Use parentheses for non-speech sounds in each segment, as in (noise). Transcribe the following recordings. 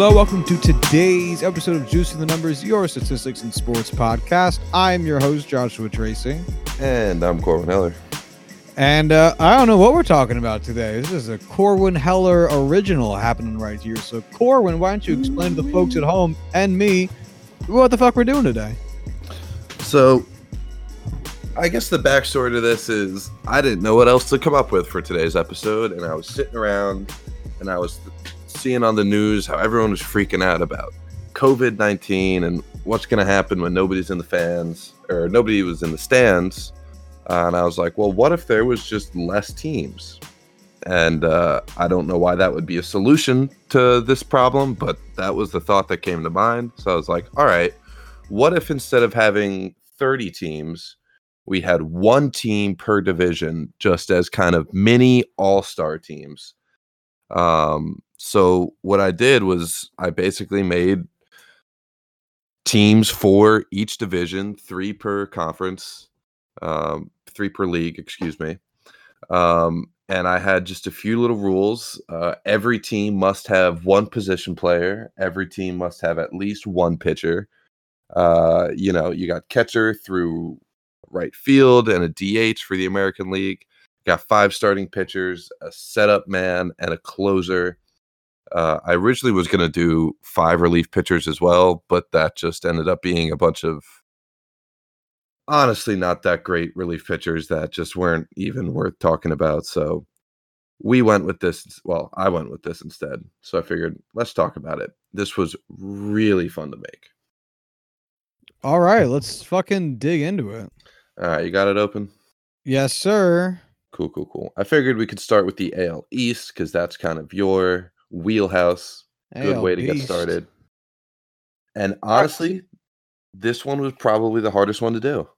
Hello, welcome to today's episode of Juicing the Numbers, your statistics and sports podcast. I'm your host, Joshua Tracy. And I'm Corwin Heller. And uh, I don't know what we're talking about today. This is a Corwin Heller original happening right here. So, Corwin, why don't you explain to the folks at home and me what the fuck we're doing today? So, I guess the backstory to this is I didn't know what else to come up with for today's episode, and I was sitting around and I was seeing on the news how everyone was freaking out about COVID 19 and what's going to happen when nobody's in the fans or nobody was in the stands. Uh, and I was like, well, what if there was just less teams? And uh, I don't know why that would be a solution to this problem, but that was the thought that came to mind. So I was like, all right, what if instead of having 30 teams, we had one team per division just as kind of mini all star teams? Um, so what I did was I basically made teams for each division, three per conference, um, three per league, excuse me. Um, and I had just a few little rules. Uh, every team must have one position player. Every team must have at least one pitcher. Uh, you know, you got catcher through right field and a DH for the American League. Got five starting pitchers, a setup man, and a closer. Uh, I originally was going to do five relief pitchers as well, but that just ended up being a bunch of honestly not that great relief pitchers that just weren't even worth talking about. So we went with this. Well, I went with this instead. So I figured let's talk about it. This was really fun to make. All right, let's fucking dig into it. All right, you got it open? Yes, sir. Cool, cool, cool. I figured we could start with the AL East because that's kind of your wheelhouse. Good AL way to get started. And honestly, this one was probably the hardest one to do.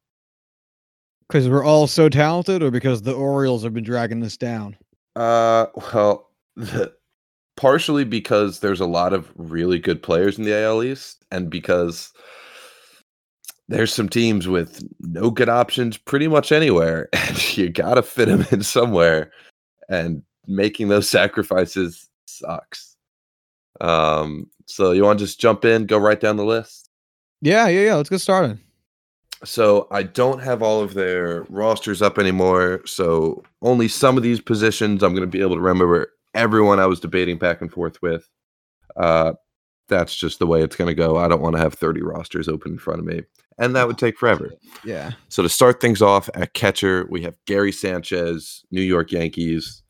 Because we're all so talented, or because the Orioles have been dragging this down? Uh, well, (laughs) the, partially because there's a lot of really good players in the AL East, and because there's some teams with no good options pretty much anywhere, (laughs) and you gotta fit them in somewhere, and making those sacrifices sucks. Um, so you want to just jump in, go right down the list. Yeah, yeah, yeah. Let's get started. So I don't have all of their rosters up anymore. So only some of these positions I'm going to be able to remember everyone I was debating back and forth with. Uh, that's just the way it's going to go. I don't want to have 30 rosters open in front of me, and that would take forever. Yeah. So to start things off at catcher, we have Gary Sanchez, New York Yankees.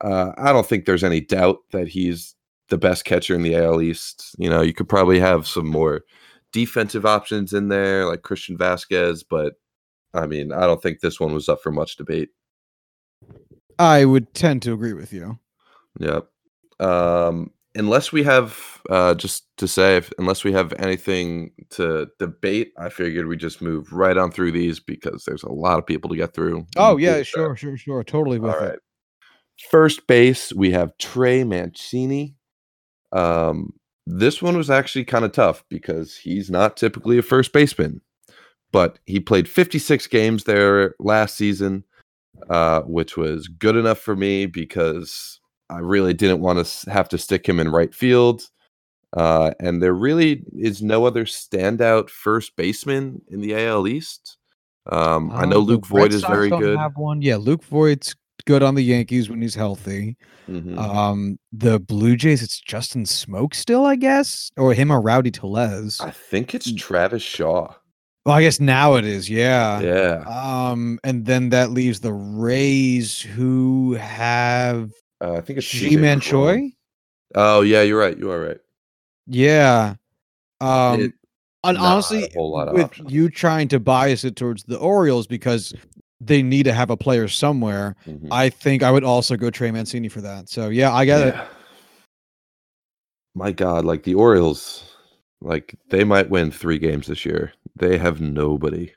Uh, I don't think there's any doubt that he's the best catcher in the AL East. You know, you could probably have some more defensive options in there, like Christian Vazquez, but I mean, I don't think this one was up for much debate. I would tend to agree with you. Yep. Um, unless we have, uh, just to say, if, unless we have anything to debate, I figured we just move right on through these because there's a lot of people to get through. Oh, yeah, sure, sure, sure. Totally with All it. right. First base, we have Trey Mancini. Um, this one was actually kind of tough because he's not typically a first baseman, but he played 56 games there last season, uh, which was good enough for me because I really didn't want to have to stick him in right field. Uh, and there really is no other standout first baseman in the AL East. Um, I know Um, Luke Voit is Sox very good. Have one. Yeah, Luke Voit's good on the Yankees when he's healthy. Mhm. Um, the Blue Jays, it's Justin Smoak still, I guess, or him or Rowdy Tellez. I think it's Travis Shaw. Well, I guess now it is. Yeah. Yeah. Um, and then that leaves the Rays, who have Uh, I think it's Ji-Man Choi. Oh yeah, you're right. You are right. Yeah. Um, It- and honestly, a whole lot of with options. you trying to bias it towards the Orioles because they need to have a player somewhere, Mhm. I think I would also go Trey Mancini for that. So yeah, I get it. My God, like the Orioles, like they might win three games this year. They have nobody.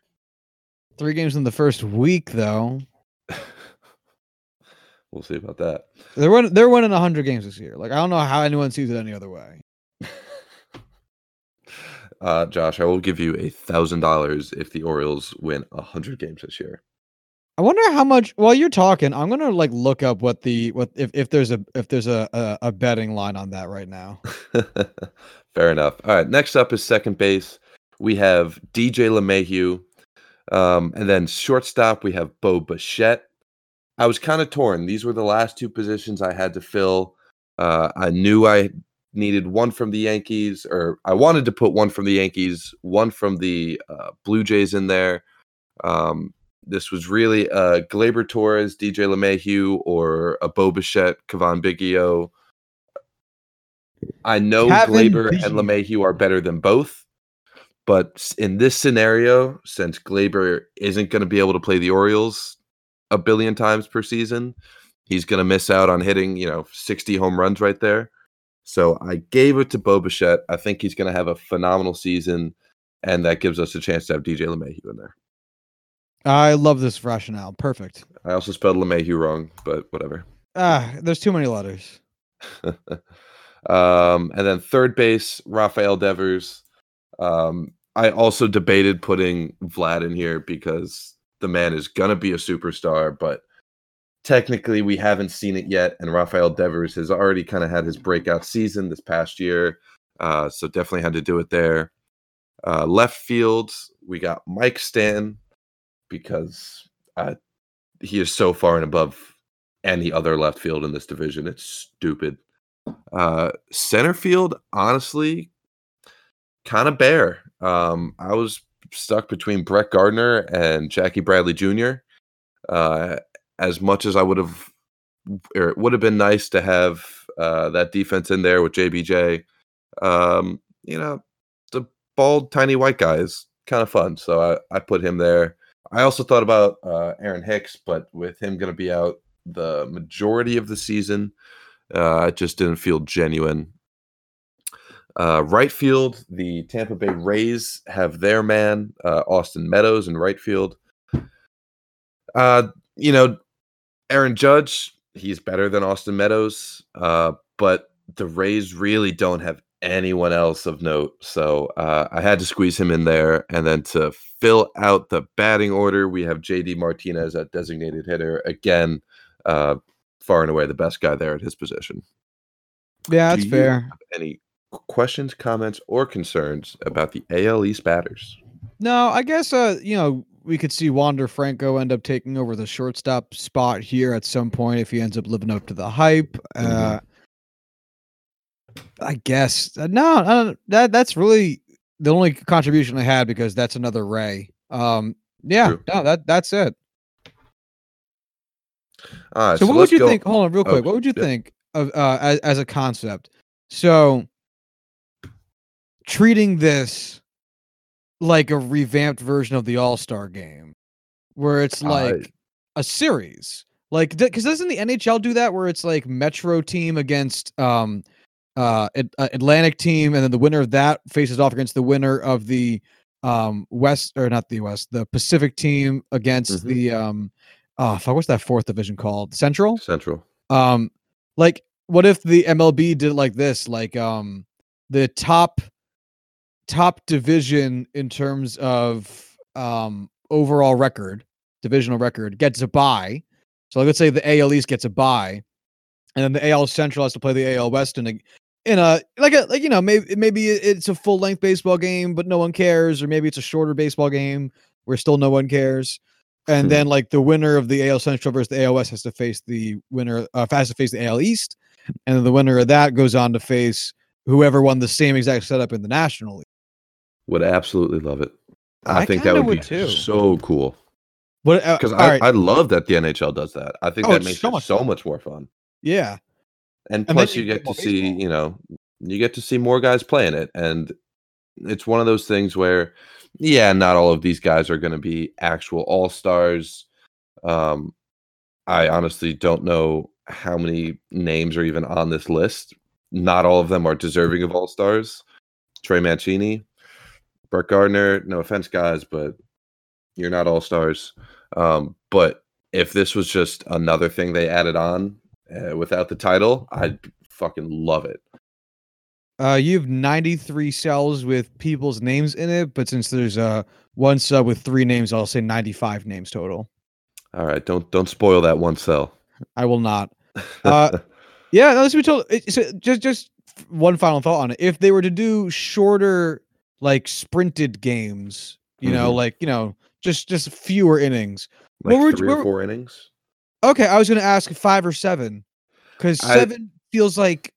Three games in the first week, though. (laughs) we'll see about that. They're winning. They're winning hundred games this year. Like I don't know how anyone sees it any other way. (laughs) Uh, Josh, I will give you a thousand dollars if the Orioles win a hundred games this year. I wonder how much. While you're talking, I'm gonna like look up what the what if, if there's a if there's a, a a betting line on that right now. (laughs) Fair enough. All right. Next up is second base. We have DJ LeMahieu. Um, and then shortstop, we have Bo Bichette. I was kind of torn. These were the last two positions I had to fill. Uh, I knew I needed one from the Yankees, or I wanted to put one from the Yankees, one from the uh, Blue Jays in there. Um, this was really uh, Gleyber Torres, DJ LeMahieu, or a Bo Bichette, Cavan Biggio. I know Cavan Gleyber Biggio. and LeMahieu are better than both, but in this scenario, since Gleyber isn't going to be able to play the Orioles a billion times per season, he's going to miss out on hitting, you know, 60 home runs right there. So I gave it to Bo Bichette. I think he's going to have a phenomenal season, and that gives us a chance to have DJ LeMahieu in there. I love this rationale. Perfect. I also spelled LeMahieu wrong, but whatever. Ah, there's too many letters. (laughs) um, and then third base, Rafael Devers. Um, I also debated putting Vlad in here because the man is gonna be a superstar, but technically we haven't seen it yet. And Rafael Devers has already kind of had his breakout season this past year, uh, so definitely had to do it there. Uh, left field, we got Mike Stan because uh, he is so far and above any other left field in this division. It's stupid. Uh, center field, honestly, kind of bare. Um, I was stuck between Brett Gardner and Jackie Bradley Jr. Uh, as much as I would have, or it would have been nice to have uh, that defense in there with JBJ. Um, you know, the bald, tiny white guy is kind of fun, so I, I put him there. I also thought about uh, Aaron Hicks, but with him going to be out the majority of the season, uh, it just didn't feel genuine. Uh, right field, the Tampa Bay Rays have their man, uh, Austin Meadows, in right field. Uh, you know, Aaron Judge, he's better than Austin Meadows, uh, but the Rays really don't have anyone else of note. So uh, I had to squeeze him in there. And then to fill out the batting order, we have JD Martinez at designated hitter. Again, uh, far and away the best guy there at his position. Yeah, that's fair. Any questions, comments, or concerns about the AL East batters? No, I guess uh, you know, we could see Wander Franco end up taking over the shortstop spot here at some point if he ends up living up to the hype. Uh I guess uh, no, uh, that that's really the only contribution I had because that's another Ray. Um, yeah, True. no, that that's it. All right, so, what would you go- think? Hold on, real quick. Okay, What would you yeah. think of uh, as, as a concept? So, treating this like a revamped version of the All Star Game, where it's like a series, like because doesn't the NHL do that, where it's like Metro team against um uh uh, Atlantic team, and then the winner of that faces off against the winner of the um West or not the West, the Pacific team against Mhm. the um oh fuck, what's that fourth division called? Central. Central. Um, like, what if the MLB did it like this? Like, um, the top top division in terms of um overall record, divisional record, gets a bye. So let's say the AL East gets a bye, and then the AL Central has to play the AL West in a in a like a like you know maybe maybe it's a full length baseball game, but no one cares, or maybe it's a shorter baseball game where still no one cares. And Hmm. then like the winner of the AL Central versus the AOS has to face the winner uh, has to face the AL East, and then the winner of that goes on to face whoever won the same exact setup in the National League. Would absolutely love it. I, I think that would, would be too. so cool. What? Uh, Because all I, right, I love that the NHL does that. I think Oh, that makes so it much so much more fun. yeah, And then plus, you get to see, baseball. you know, you get to see more guys playing it, and it's one of those things where, yeah, not all of these guys are going to be actual all stars. Um, I honestly don't know how many names are even on this list. Not all of them are deserving of all stars. Trey Mancini, Brett Gardner. No offense, guys, but you're not all stars. Um, but if this was just another thing they added on uh, without the title, I'd fucking love it. uh, you have ninety three cells with people's names in it, but since there's uh one sub with three names, I'll say ninety five names total. All right, don't don't spoil that one cell. I will not. (laughs) Uh, Yeah, no, this we told. So just just one final thought on it. If they were to do shorter, like sprinted games, you know, Mhm. like you know, just just fewer innings. like What three or four innings. Okay, I was going to ask five or seven, because I- seven feels like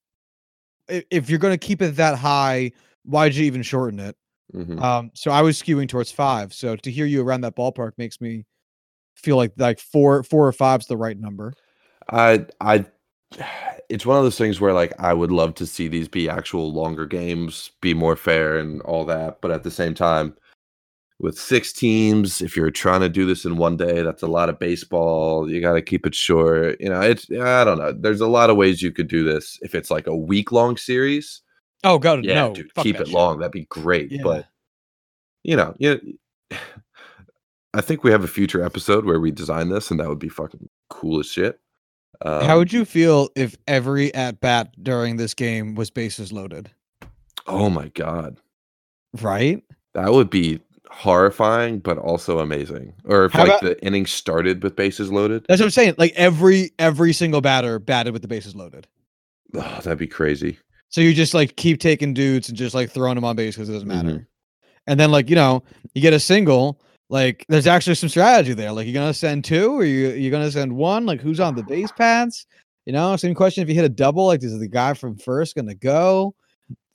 if you're going to keep it that high, why'd you even shorten it? Mhm. Um, so I was skewing towards five. So to hear you around that ballpark makes me feel like like four four or five's the right number. I I it's one of those things where like I would love to see these be actual longer games, be more fair and all that, but at the same time with six teams, if you're trying to do this in one day, that's a lot of baseball. You got to keep it short. You know, it's I don't know. There's a lot of ways you could do this. If it's like a week long series, Oh god, yeah, no, dude, keep it shit. long. That'd be great. Yeah. But you know, you (sighs) I think we have a future episode where we design this, and that would be fucking cool as shit. Um, How would you feel if every at bat during this game was bases loaded? Oh my god, Right? that would be horrifying, but also amazing. Or if How like about- the inning started with bases loaded, That's what I'm saying. Like every every single batter batted with the bases loaded. oh, that'd be crazy. So you just like keep taking dudes and just like throwing them on base because it doesn't matter. Mhm. And then like you know you get a single. Like there's actually some strategy there. Like you're gonna send two or you you're gonna send one. Like who's on the base paths? You know, same question. If you hit a double, like is the guy from first gonna go?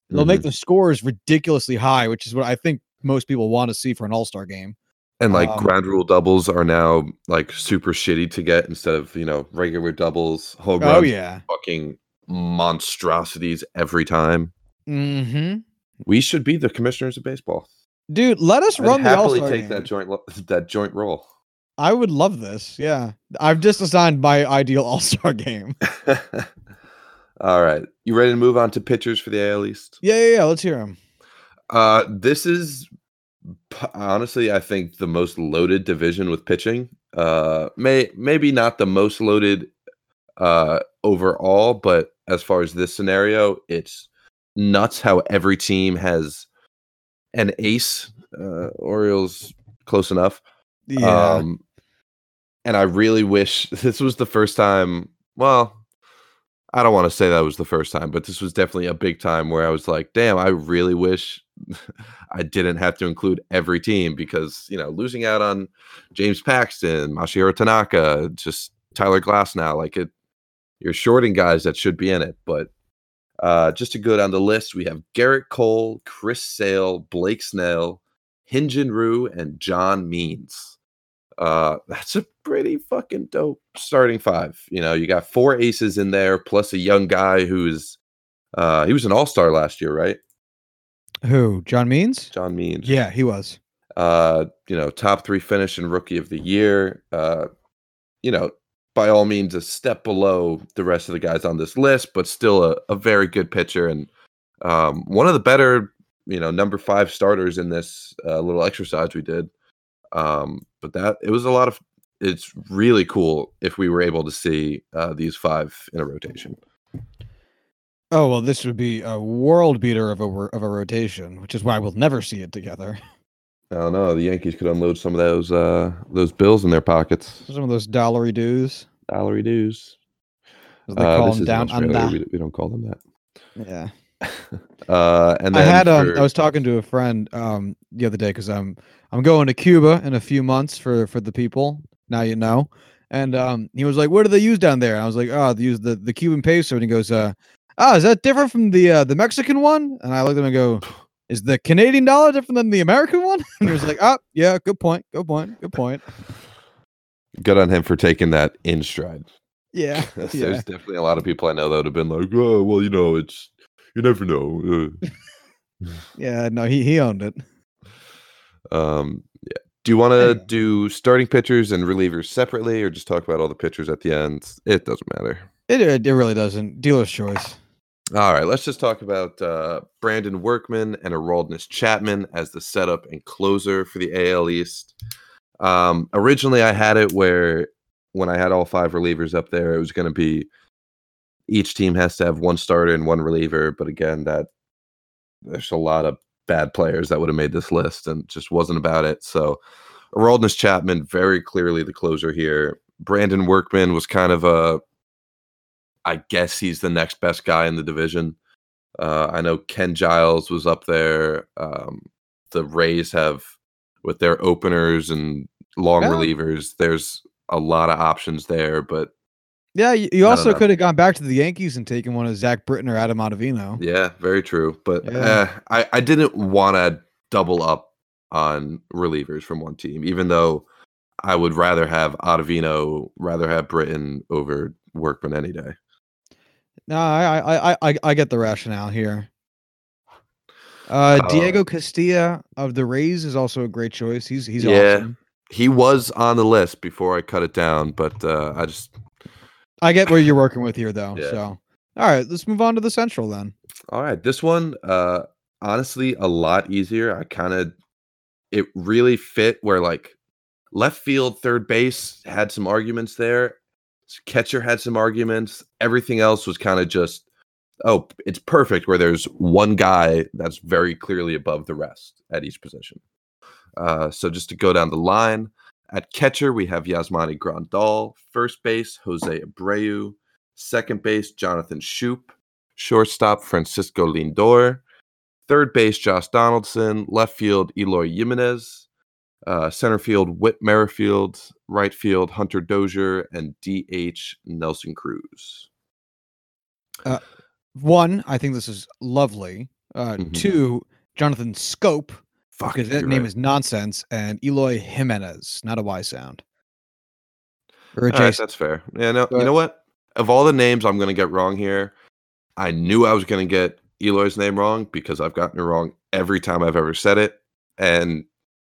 They'll make Mhm. the scores ridiculously high, which is what I think most people want to see for an All Star game. And like um, ground rule doubles are now like super shitty to get instead of you know regular doubles. Home Oh yeah. fucking monstrosities every time. Mm-hmm. We should be the commissioners of baseball. Dude, let us I'd run the All Star take game. that joint lo- (laughs) that joint role. I would love this. Yeah, I've just assigned my ideal (laughs) All Star game. (laughs) All right, you ready to move on to pitchers for the AL East? Yeah, yeah, yeah. Let's hear him. Uh, this is honestly, I think the most loaded division with pitching. Uh, may maybe not the most loaded uh overall, but as far as this scenario, it's nuts how every team has an ace. Uh, Orioles close enough. Yeah. Um, and I really wish (laughs) this was the first time. Well, I don't want to say that was the first time, but this was definitely a big time where I was like, damn, I really wish (laughs) I didn't have to include every team because, you know, losing out on James Paxton, Masahiro Tanaka, just Tyler Glasnow, like it, you're shorting guys that should be in it. But uh, just to go down the list, we have Gerrit Cole, Chris Sale, Blake Snell, Hyun-Jin Ryu, and John Means. Uh, (laughs) that's a pretty fucking dope starting five. You know, you got four aces in there, plus a young guy who's uh he was an all-star last year, right? Who? John Means? John Means. Yeah, he was. Uh, you know, top three finish and rookie of the year. Uh, you know, by all means a step below the rest of the guys on this list, but still a, a very good pitcher and um one of the better, you know, number five starters in this uh, little exercise we did. Um, but that it was a lot of it's really cool if we were able to see uh, these five in a rotation. Oh well, this would be a world beater of a of a rotation, which is why we'll never see it together. (laughs) I don't know. The Yankees could unload some of those uh, those bills in their pockets. Some of those dollary dues, Salary dues. as they Uh, call this them down under. We, we don't call them that. Yeah. (laughs) Uh, and I had um, I was talking to a friend um the other day because I'm I'm going to Cuba in a few months for for the people. Now you know, and um he was like, "What do they use down there?" And I was like, "Oh, they use the the Cuban peso." And he goes, "Uh, oh, is that different from the uh, the Mexican one?" And I looked at him and go, (sighs) "Is the Canadian dollar different than the American one?" (laughs) And he was like, "Oh, yeah, good point, good point, good point." (laughs) good on him for taking that in stride. Yeah, (laughs) There's yeah. definitely a lot of people I know that would have been like, "Oh, well, you know, it's you never know." uh." Yeah, no, he he owned it. Um. Do you want to do starting pitchers and relievers separately, or just talk about all the pitchers at the end? It doesn't matter. It it, really doesn't. Dealer's choice. All right, let's just talk about uh, Brandon Workman and Aroldis Chapman as the setup and closer for the AL East. Um, originally, I had it where when I had all five relievers up there, it was going to be each team has to have one starter and one reliever. But again, that there's a lot of bad players that would have made this list and just wasn't about it. So Aroldis Chapman, very clearly the closer here. Brandon Workman was kind of a, I guess he's the next best guy in the division. Uh, I know Ken Giles was up there. Um, the Rays have, with their openers and long Yeah. relievers, there's a lot of options there. But Yeah, you, you also could have gone back to the Yankees and taken one of Zach Britton or Adam Ottavino. yeah, very true. But Yeah. eh, I, I didn't want to double up on relievers from one team, even though I would rather have Ottavino, rather have Britton over Workman any day. No, I I I I, I get the rationale here. Uh, Uh, Diego Castillo of the Rays is also a great choice. He's he's Yeah. awesome. He was on the list before I cut it down, but uh, I just I get where you're working with here, though. Yeah. So, all right, let's move on to the Central then. All right, this one, uh, honestly, a lot easier. I kind of, it really fit where like left field, third base had some arguments there. Catcher had some arguments. Everything else was kind of just, oh, it's perfect where there's one guy that's very clearly above the rest at each position. Uh, so just to go down the line, at catcher we have Yasmani Grandal, first base Jose Abreu, second base Jonathan Schoop, shortstop Francisco Lindor, third base Josh Donaldson, left field Eloy Jimenez, uh, center field Whit Merrifield, right field Hunter Dozier, and DH Nelson Cruz. One, I think this is lovely. Uh, Mhm. Two, Jonathan Schoop Fuck, because that name right. is nonsense, and Eloy Jimenez, not a Y sound. Or right, that's fair. Yeah, no, But- you know what? Of all the names I'm going to get wrong here, I knew I was going to get Eloy's name wrong because I've gotten it wrong every time I've ever said it. And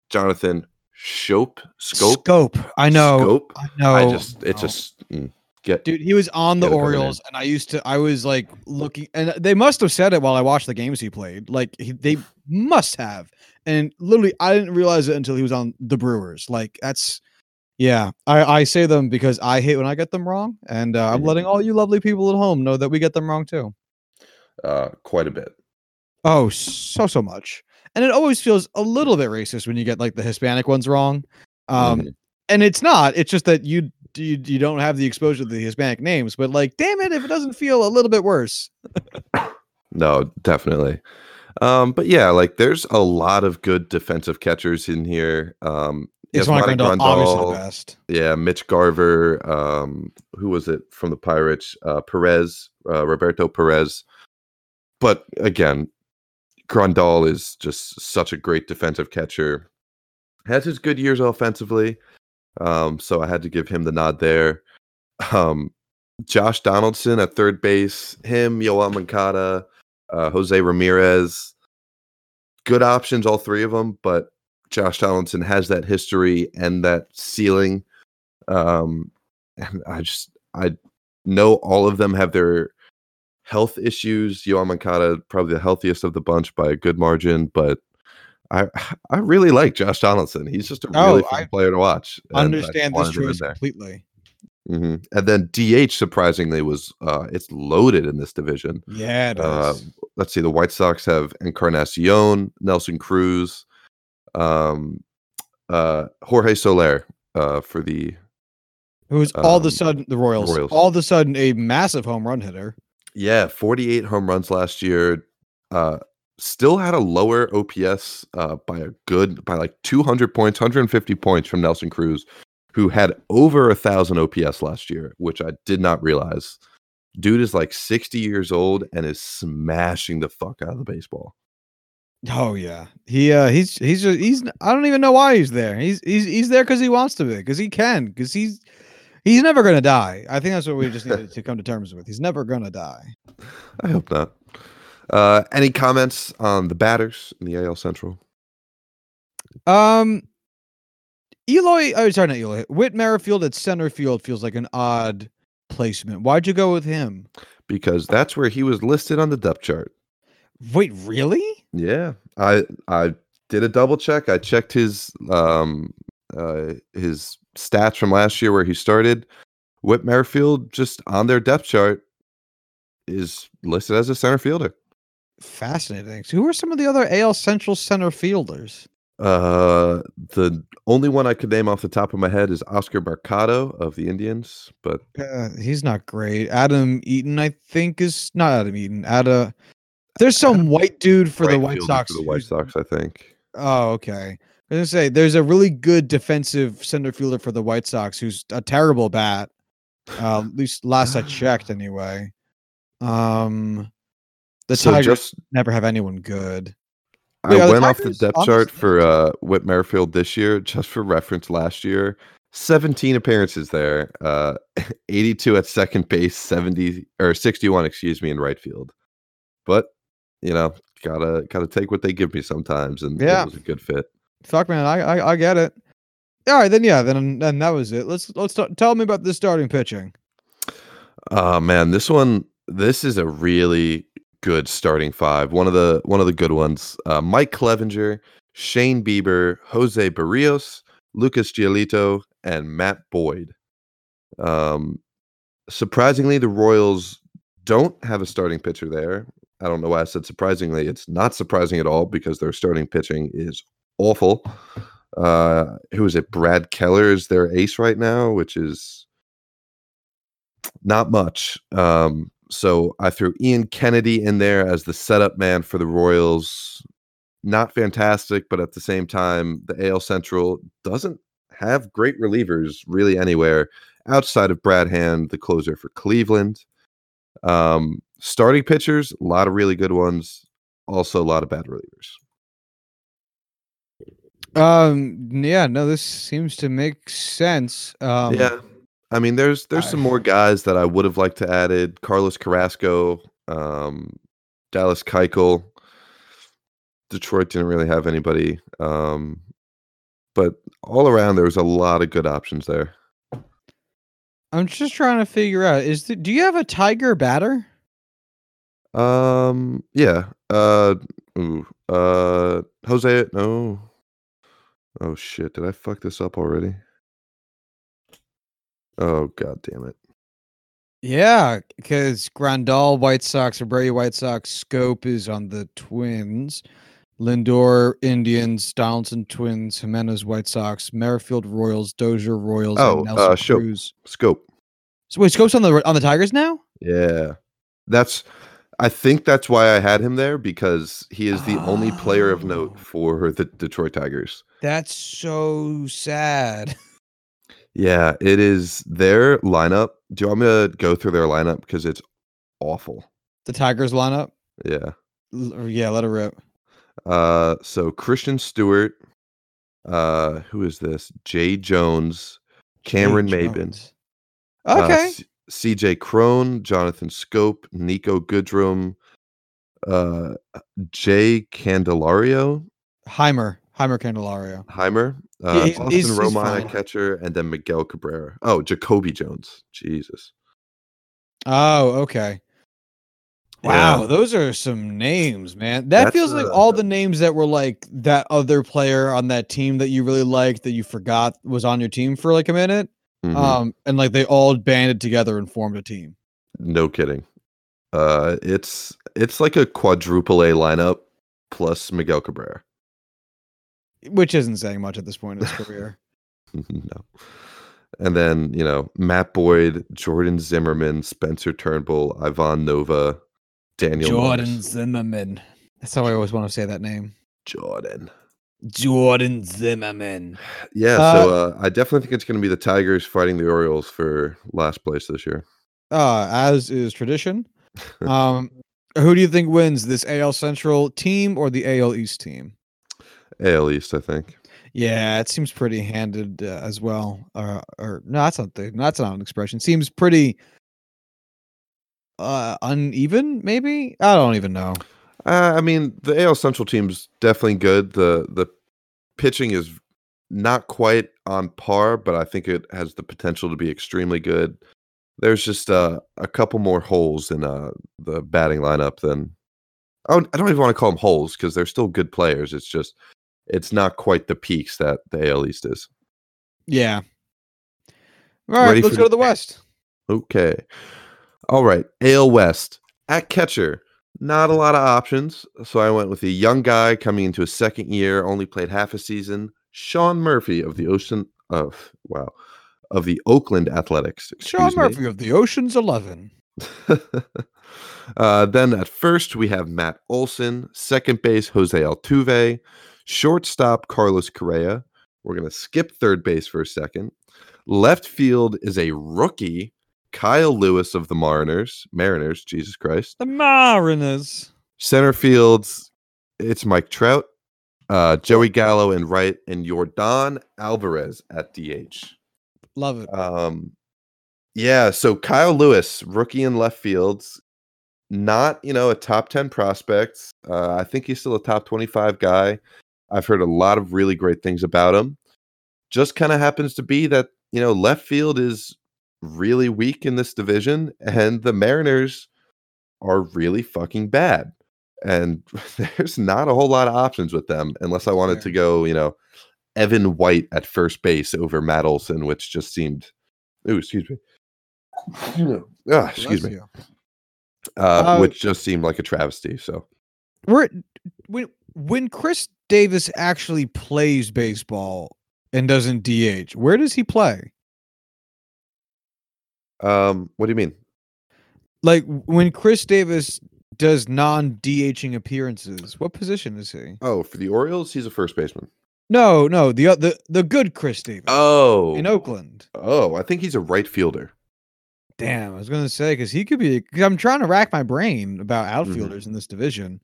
Jonathan Shope, Scope, Scope. I know. Scope. I know. I just, it just mm, get. Dude, he was on the Gotta put it in. Orioles, and I used to. I was like looking, and they must have said it while I watched the games he played. Like he, they must have, and literally, I didn't realize it until he was on the Brewers. Like that's, yeah. I I say them because I hate when I get them wrong, and uh, I'm Mhm. letting all you lovely people at home know that we get them wrong too. uh, quite a bit. Oh, so so much, and it always feels a little bit racist when you get like the Hispanic ones wrong. Um, Mhm. and it's not. It's just that you you you don't have the exposure to the Hispanic names. But like, damn it, if it doesn't feel a little bit worse. (coughs) No, definitely. Um, but yeah, like there's a lot of good defensive catchers in here. Um, It's Yasmani Grandal, obviously the best. Yeah, Mitch Garver. Um, who was it from the Pirates? Uh, Perez, uh, Roberto Perez. But again, Grandal is just such a great defensive catcher. Has his good years offensively, um, so I had to give him the nod there. Um, Josh Donaldson at third base, him, Yoel Moncada, uh, Jose Ramirez. Good options, all three of them, but Josh Donaldson has that history and that ceiling. Um, and I just I know all of them have their health issues. Yoel Moncada probably the healthiest of the bunch by a good margin, but I (sighs) I really like Josh Donaldson. He's just a Oh, really fun I player to watch. Understand this choice completely. Hmm And then DH surprisingly was uh it's loaded in this division. Yeah, it Uh, is. let's see, the White Sox have Encarnacion, Nelson Cruz, um, uh, Jorge Soler uh, for the It was all of a um, sudden the Royals, Royals. all of a sudden a massive home run hitter. yeah 48 home runs last year. Uh, still had a lower OPS uh, by a good by like 200 points, 150 points from Nelson Cruz, who had over a thousand OPS last year, which I did not realize. Dude is like 60 years old and is smashing the fuck out of the baseball. Oh yeah, he uh he's he's just, he's I don't even know why he's there. He's he's he's there because he wants to be, because he can, because he's he's never gonna die. I think that's what we just need to come to terms with. He's never gonna die. I hope not. Uh, any comments on the batters in the AL Central? Um, Eloy, oh sorry, not Eloy. Whit Merrifield at center field feels like an odd placement. Why'd you go with him? Because that's where he was listed on the depth chart. Wait, really? Yeah, I I did a double check. I checked his um uh his stats from last year where he started. Whit Merrifield just on their depth chart is listed as a center fielder. Fascinating. So who are some of the other AL Central center fielders? Uh, the only one I could name off the top of my head is Oscar Mercado of the Indians, but Uh, he's not great. Adam Eaton, I think, is not Adam Eaton. Ada, there's some white dude for the White Sox. For the White Sox, I think. Oh, okay. I was gonna say there's a really good defensive center fielder for the White Sox who's a terrible bat. Uh, at least last I checked, (sighs) anyway. Um, the so Tigers just never have anyone good. I Wait, the went off the depth chart for uh Whit Merrifield this year, just for reference. Last year, 17 appearances there, uh, (laughs) 82 at second base, 70 or 61, excuse me, in right field. But you know, gotta gotta take what they give me sometimes, and Yeah. it was a good fit. Fuck, man, I I, I get it. All right, then yeah, then then that was it. Let's let's t- tell me about the starting pitching. Oh man, this one this is a really good starting five. One of the one of the good ones. Uh, Mike Clevinger, Shane Bieber, Jose Berrios, Lucas Giolito, and Matt Boyd. Um, surprisingly, the Royals don't have a starting pitcher there. I don't know why I said surprisingly. It's not surprising at all because their starting pitching is awful. Uh, who is it? Brad Keller is their ace right now, which is not much. Um, so I threw Ian Kennedy in there as the setup man for the Royals. Not fantastic, but at the same time, the AL Central doesn't have great relievers really anywhere outside of Brad Hand, the closer for Cleveland. Um, starting pitchers, a lot of really good ones, also a lot of bad relievers. Um, yeah, no, this seems to make sense. Um, yeah. I mean, there's there's some more guys that I would have liked to added. Carlos Carrasco, um, Dallas Keuchel. Detroit didn't really have anybody, um, but all around there was a lot of good options there. I'm just trying to figure out is the, do you have a Tiger batter? Um, yeah. Uh, ooh, uh, Jose. No. Oh shit! Did I fuck this up already? Oh god damn it! Yeah, because Grandal White Sox or Brady White Sox scope is on the Twins, Lindor Indians, Donaldson Twins, Jimenez White Sox, Merrifield Royals, Dozier Royals, Oh, and Nelson uh. Cruz. Scope. So wait, scope's on the on the Tigers now? Yeah. That's I think that's why I had him there because he is the only player of note Oh. for the Detroit Tigers. That's so sad. (laughs) Yeah, it is their lineup. Do you want me to go through their lineup because it's awful. The Tigers lineup. Yeah. L- yeah, let it rip. Uh so Christian Stewart, uh who is this? Jay Jones, Cameron Jay Maybin, uh, Okay. C- CJ Cron, Jonathan Schoop, Niko Goodrum, uh Jay Candelario, Jeimer. Jeimer Candelario. Jeimer, uh, Austin he's- he's Romine catcher, and then Miguel Cabrera. Oh, Jacoby Jones. Jesus. Oh, okay. Yeah. Wow, those are some names, man. That That's, feels like uh, all the names that were like that other player on that team that you really liked that you forgot was on your team for like a minute. Mhm. Um, and like they all banded together and formed a team. no kidding. Uh, it's it's like a quadruple A lineup plus Miguel Cabrera. Which isn't saying much at this point in his (laughs) career. no. And then, you know, Matt Boyd, Jordan Zimmermann, Spencer Turnbull, Ivan Nova, Daniel Jordan Norris. Zimmermann. That's how I always want to say that name. Jordan. Jordan Zimmermann. Yeah, Uh, so uh, I definitely think it's going to be the Tigers fighting the Orioles for last place this year. Uh, as is tradition. (laughs) Um, who do you think wins this AL Central team or the AL East team? AL East, I think. Yeah, it seems pretty handed uh, as well. Uh, or no, that's not the that's not an expression. Seems pretty uh uneven, maybe. I don't even know. Uh, I mean, the AL Central team's definitely good. The the pitching is not quite on par, but I think it has the potential to be extremely good. There's just uh, a couple more holes in uh, the batting lineup than oh, I don't even want to call them holes because they're still good players. It's just it's not quite the peaks that the AL East is. Yeah. All right, Ready let's go to the- West. Okay. All right. AL West at catcher. Not a lot of options, so I went with a young guy coming into his second year, only played half a season. Sean Murphy of the Ocean of wow of the Oakland Athletics. Sean me. Murphy of the Ocean's Eleven. (laughs) uh, then at first we have Matt Olson, second base Jose Altuve, shortstop Carlos Correa. We're gonna skip third base for a second. Left field is a rookie, Kyle Lewis of the Mariners. Mariners, Jesus Christ. The Mariners. Center fields, it's Mike Trout, uh, Joey Gallo and right, and Yordan Alvarez at DH. Love it. Um, yeah, so Kyle Lewis, rookie in left fields, not you know a top ten prospect. Uh, I think he's still a top twenty-five guy. I've heard a lot of really great things about him. Just kind of happens to be that you know left field is really weak in this division, and the Mariners are really fucking bad. And (laughs) there's not a whole lot of options with them, unless I wanted to go, you know, Evan White at first base over Matt Olson, which just seemed. Ooh, excuse me. (laughs) (sniffs) Ah, excuse me. Uh, Uh, which just seemed like a travesty. So We're when when Chris Davis actually plays baseball and doesn't DH, where does he play? Um, what do you mean? Like when Chris Davis does non-DHing appearances, what position is he? Oh, for the Orioles, he's a first baseman. No, no, the the the good Chris Davis Oh, in Oakland. oh, I think he's a right fielder. Damn, I was gonna say because he could be. Because I'm trying to rack my brain about Mm-hmm. outfielders in this division,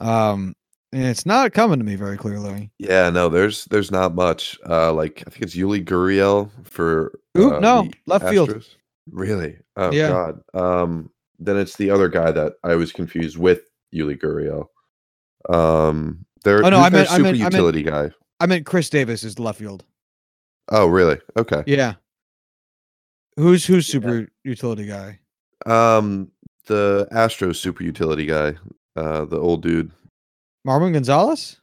um, it's not coming to me very clearly. Yeah, no, there's there's not much. Uh, like I think it's Yuli Gurriel for. Ooh, uh, no, left field. Really? Oh Yeah. God. Um, then it's the other guy that I was confused with Yuli Gurriel. Um, there. Oh, no, I meant- I super meant- I meant- utility guy. I meant Chris Davis is left field. Oh, really? Okay. Yeah. Who's who's super utility guy? Um, the Astros super utility guy, uh, the old dude. Marwin Gonzalez?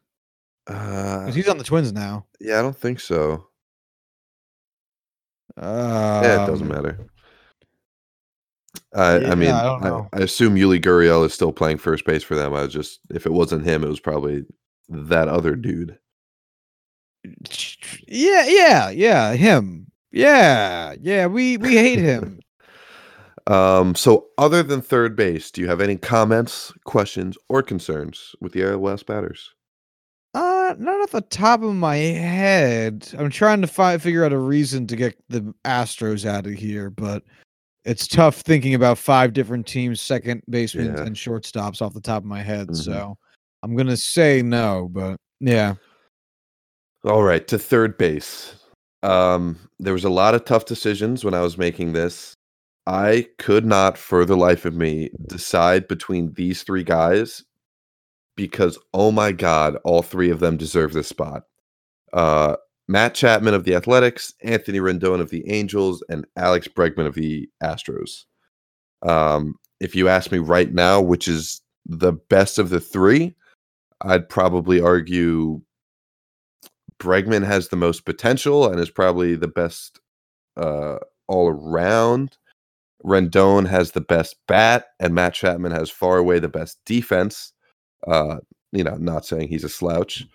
Uh, he's on the Twins now. yeah, I don't think so. Uh, Yeah, it doesn't matter. I, yeah, I mean, I. I assume Yuli Gurriel is still playing first base for them. I was just, if it wasn't him, it was probably that other dude. Yeah, yeah, yeah, him. Yeah, yeah. We we hate him. Um, so other than third base, do you have any comments, questions, or concerns with the AL batters? Uh, not off the top of my head. I'm trying to find figure out a reason to get the Astros out of here, but it's tough thinking about five different teams, second basemen Yeah. and shortstops off the top of my head. Mhm. So I'm gonna say no, but yeah. All right, to third base. Um, there was a lot of tough decisions when I was making this. I could not, for the life of me, decide between these three guys because, oh my God, all three of them deserve this spot. Uh, Matt Chapman of the Athletics, Anthony Rendon of the Angels, and Alex Bregman of the Astros. Um, if you ask me right now, which is the best of the three, I'd probably argue Bregman has the most potential and is probably the best uh, all around. Rendon has the best bat, and Matt Chapman has far away the best defense. Uh, you know, not saying he's a slouch.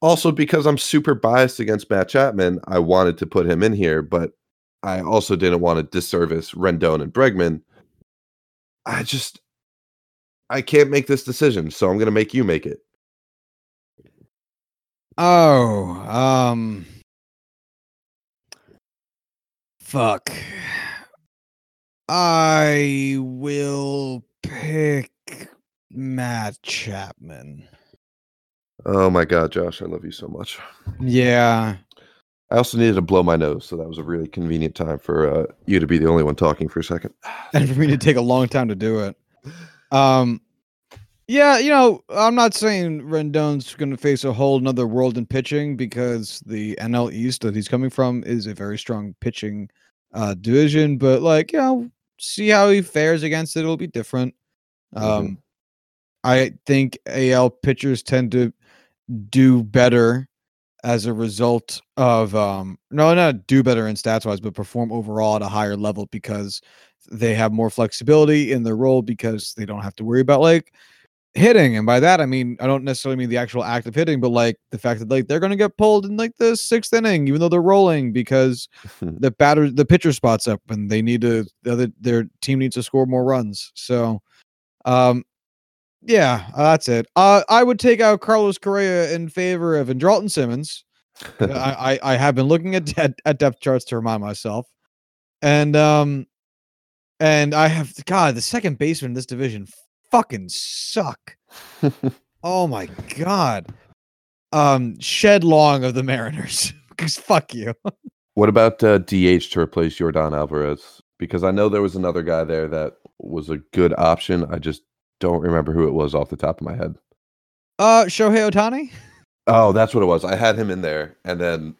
Also, because I'm super biased against Matt Chapman, I wanted to put him in here, but I also didn't want to disservice Rendon and Bregman. I just, I can't make this decision, so I'm going to make you make it. Oh, um, fuck. I will pick Matt Chapman. Oh my God, Josh, I love you so much. Yeah. I also needed to blow my nose, so that was a really convenient time for uh, you to be the only one talking for a second. (sighs) (sighs) and for me to take a long time to do it. Um, yeah, you know, I'm not saying Rendon's going to face a whole nother world in pitching because the NL East that he's coming from is a very strong pitching uh, division, but like, you know, see how he fares against it. It'll be different. Um, I think AL pitchers tend to do better as a result of um no not do better in stats wise but perform overall at a higher level because they have more flexibility in their role because they don't have to worry about like hitting. And by that I mean I don't necessarily mean the actual act of hitting, but like the fact that like they're gonna get pulled in like the sixth inning, even though they're rolling because (laughs) the batter the pitcher spots up and they need to the other their team needs to score more runs. So um yeah, uh, that's it. Uh, I would take out Carlos Correa in favor of Andrelton Simmons. I, (laughs) I I have been looking at, at at depth charts to remind myself, and um, and I have God the second baseman in this division fucking suck. oh my god, um, Shed Long of the Mariners (laughs) because fuck you. What about uh, DH to replace Yordan Alvarez? Because I know there was another guy there that was a good option. I just don't remember who it was off the top of my head. Uh, Shohei Ohtani. Oh, that's what it was. I had him in there, and then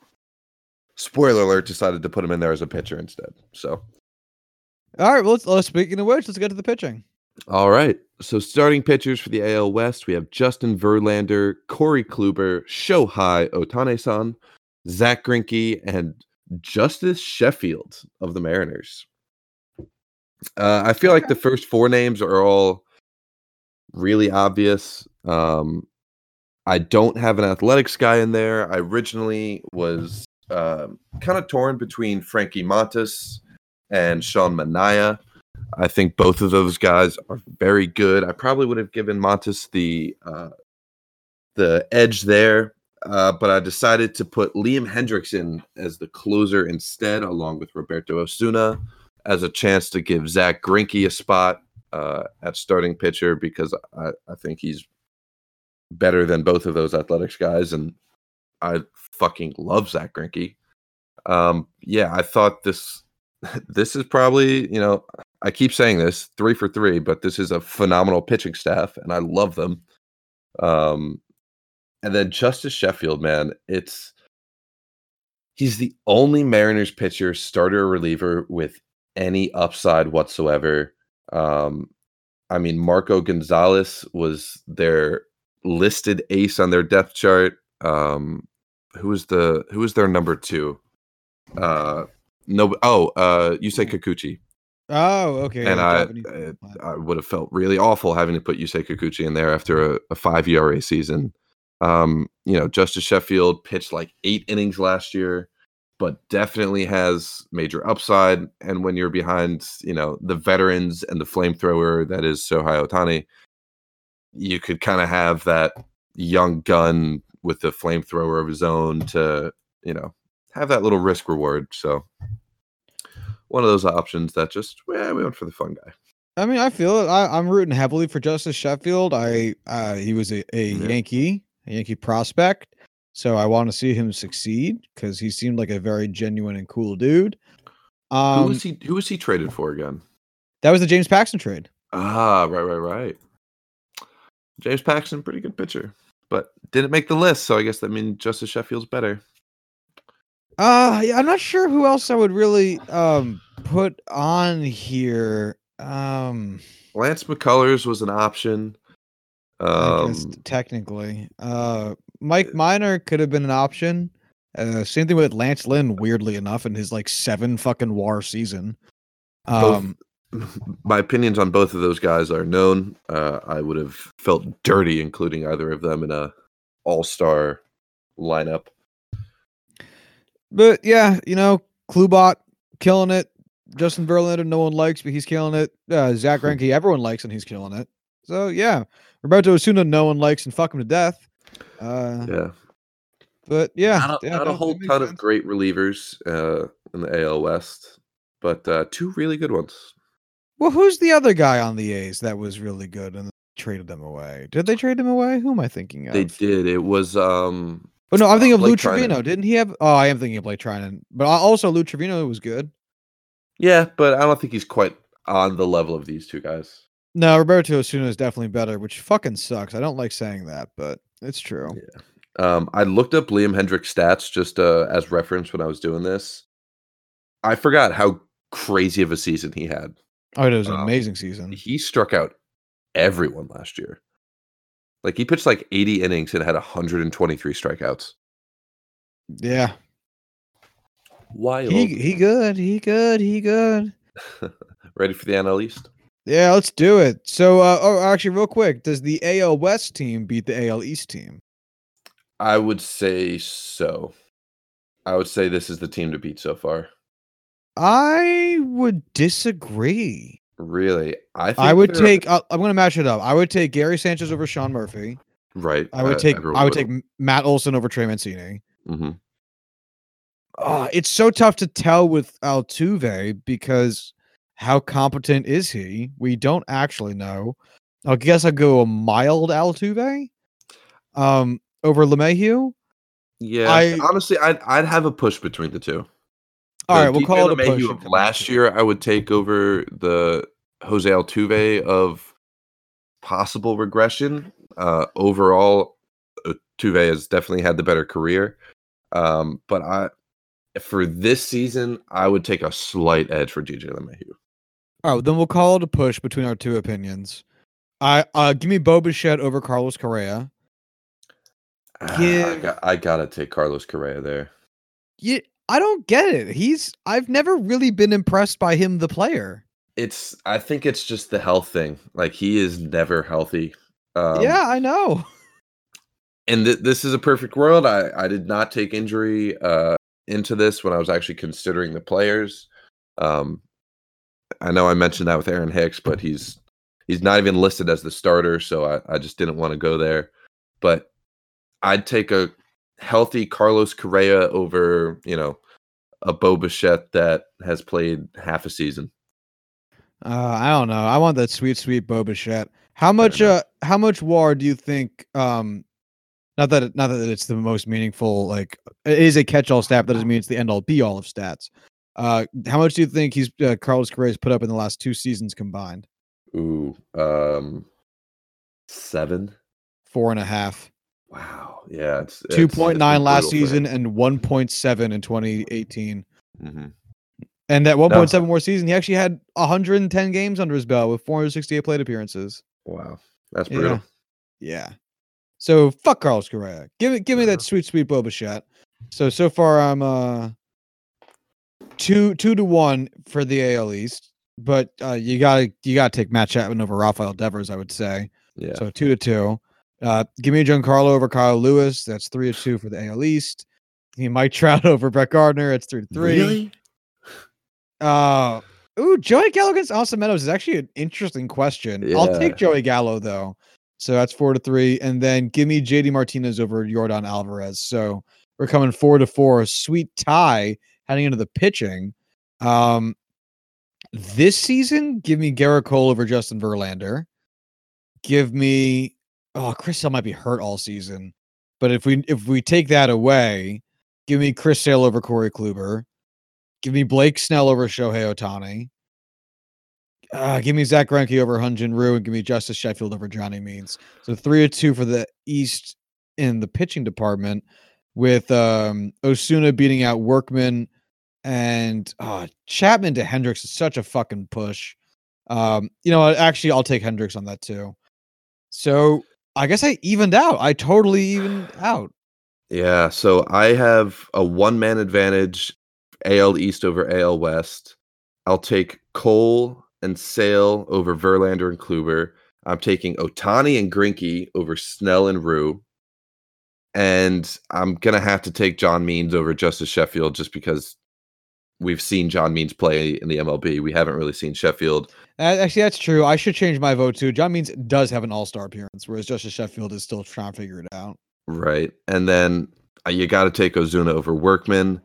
spoiler alert, decided to put him in there as a pitcher instead. So, All right, well, let's, let's speaking of which, let's get to the pitching. All right. So, starting pitchers for the AL West, we have Justin Verlander, Corey Kluber, Shohei Ohtani-san, Zach Greinke, and Justus Sheffield of the Mariners. Uh, I feel like the first four names are all really obvious. Um, I don't have an athletics guy in there. I originally was uh, kind of torn between Frankie Montas and Sean Manaea. I think both of those guys are very good. I probably would have given Montas the uh, the edge there, uh, but I decided to put Liam Hendrickson as the closer instead, along with Roberto Osuna, as a chance to give Zach Greinke a spot uh, at starting pitcher because I, I think he's better than both of those athletics guys, and I fucking love Zach Greinke. Um, yeah, I thought this (laughs) this is probably you know I keep saying this three for three, but this is a phenomenal pitching staff, and I love them. Um, and then Justus Sheffield, man, it's he's the only Mariners pitcher, starter or reliever with any upside whatsoever. Um, I mean, Marco Gonzalez was their listed ace on their depth chart. Um, who was the who was their number two? Uh, no, oh, uh, Yusei Kikuchi. Oh, okay. and yeah, I, uh. I would have felt really awful having to put Yusei Kikuchi in there after a, a five ERA season. Um, you know, Justus Sheffield pitched like eight innings last year, but definitely has major upside. And when you're behind, you know, the veterans and the flamethrower that is Shohei Ohtani, you could kind of have that young gun with the flamethrower of his own to, you know, have that little risk reward. So one of those options that just, yeah, we went for the fun guy. I mean, I feel it. I, I'm rooting heavily for Justus Sheffield. I uh, he was a, a Yeah. Yankee, a Yankee prospect, so I want to see him succeed because he seemed like a very genuine and cool dude. who Um, was he? Who was he traded for again? that was the James Paxton trade. Ah, right, right, right. James Paxton, pretty good pitcher, but didn't make the list. So I guess that means Justus Sheffield's better. Uh, yeah, I'm not sure who else I would really um put on here. Um, Lance McCullers was an option. Um, technically, uh, Mike Minor could have been an option. Uh, same thing with Lance Lynn. Weirdly enough, in his like seven fucking WAR season. Both- Um, (laughs) my opinions on both of those guys are known. Uh, I would have felt dirty including either of them in a all-star lineup. But yeah, you know, Klubot killing it. Justin Verlander, no one likes, but he's killing it. Uh, Zach Greinke, everyone likes, and he's killing it. So yeah, Roberto Osuna, no one likes, and fuck him to death. Uh, Yeah, but yeah, not a, yeah, not a whole that makes ton of great relievers uh, in the AL West, but uh, two really good ones. Well, who's the other guy on the A's that was really good and traded them away? Did they trade him away? Who am I thinking of? They did. It was um Oh no, I'm thinking of Lou Blake Treinen. Didn't he have? Oh, I am thinking of Blake Treinen, but also Lou Trivino was good. Yeah, but I don't think he's quite on the level of these two guys. No, Roberto Osuna is definitely better, which fucking sucks. I don't like saying that, but it's true. Yeah. Um, I looked up Liam Hendriks' stats just uh, as reference when I was doing this. I forgot how crazy of a season he had. Oh, it was an Um, amazing season. He struck out everyone last year. Like he pitched like 80 innings and had 123 strikeouts. Yeah, Wild. he he good. He good. He good. (laughs) Ready for the NL East? Yeah, let's do it. So, uh, oh, actually, real quick, does the AL West team beat the AL East team? I would say so. I would say this is the team to beat so far. I would disagree. Really, I think I would take. Uh, I'm going to match it up. I would take Gary Sanchez over Sean Murphy. right. I would uh, take. I would take Matt Olson over Trey Mancini. Mhm. Uh, it's so tough to tell with Altuve because how competent is he? We don't actually know. I guess I'd go a mild Altuve um, over LeMahieu. Yeah, I- honestly, I'd I'd have a push between the two. All right, we'll call it a push. of and come back Last year, I would take over the Jose Altuve of possible regression. Uh, overall, Altuve has definitely had the better career. Um, but I, for this season, I would take a slight edge for DJ LeMahieu. All right, then we'll call it a push between our two opinions. I uh, give me Bo Bichette over Carlos Correa. Ah, I, got, I gotta take Carlos Correa there. Yeah, I don't get it. He's I've never really been impressed by him, the player. It's I think it's just the health thing. Like he is never healthy. Um, yeah, I know. and th- this is a perfect world. I, I did not take injury uh, into this when I was actually considering the players. Um, I know I mentioned that with Aaron Hicks, but he's he's not even listed as the starter, so I, I just didn't want to go there. But I'd take a healthy Carlos Correa over, you know, a Bo Bichette that has played half a season. Uh, I don't know. I want that sweet, sweet Bo Bichette. How much? Uh, how much WAR do you think? Um, not that it, not that it's the most meaningful. Like it is a catch-all stat. That doesn't mean it's the end-all, be-all of stats. Uh, how much do you think he's uh, Carlos Correa's put up in the last two seasons combined? Ooh, um, seven. Four and a half. Wow. Yeah, it's it's- Two it's point last season and one point seven in twenty eighteen. Mhm. And that one point seven more season, he actually had 110 games under his belt with 468 plate appearances. Wow, that's brutal. Yeah. So fuck Carlos Correa. Give it give me that Uh-huh. sweet, sweet Bo Bichette. So so far I'm uh two two to one for the AL East. But uh you gotta you gotta take Matt Chapman over Rafael Devers, I would say. Yeah. So two to two. Uh give me Giancarlo over Kyle Lewis. That's three to two for the AL East. Give me Mike Trout (laughs) over Brett Gardner. It's three to three. Really? Uh, ooh, Joey Gallo against Austin Meadows is actually an interesting question. I'll take Joey Gallo though. So that's four to three, and then give me JD Martinez over Yordan Alvarez. So we're coming four to four, a sweet tie heading into the pitching. Um, this season, give me Gerrit Cole over Justin Verlander. Give me oh, Chris Sale might be hurt all season, but if we if we take that away, give me Chris Sale over Corey Kluber. Give me Blake Snell over Shohei Ohtani. Uh, give me Zach Greinke over Hyun-Jin Ryu and give me Justus Sheffield over Johnny Means. So three or two for the East in the pitching department, with um, Osuna beating out Workman and uh, Chapman to Hendriks is such a fucking push. Um, you know? Actually, I'll take Hendriks on that too. So I guess I evened out. I totally evened (sighs) out. Yeah. So I have a one man advantage, AL East over AL West. I'll take Cole and Sale over Verlander and Kluber. I'm taking Ohtani and Greinke over Snell and Ryu. And I'm gonna have to take John Means over Justus Sheffield just because we've seen John Means play in the MLB. We haven't really seen Sheffield. Actually, that's true. I should change my vote too. John Means does have an All Star appearance, whereas Justus Sheffield is still trying to figure it out. Right. And then uh, you got to take Osuna over Workman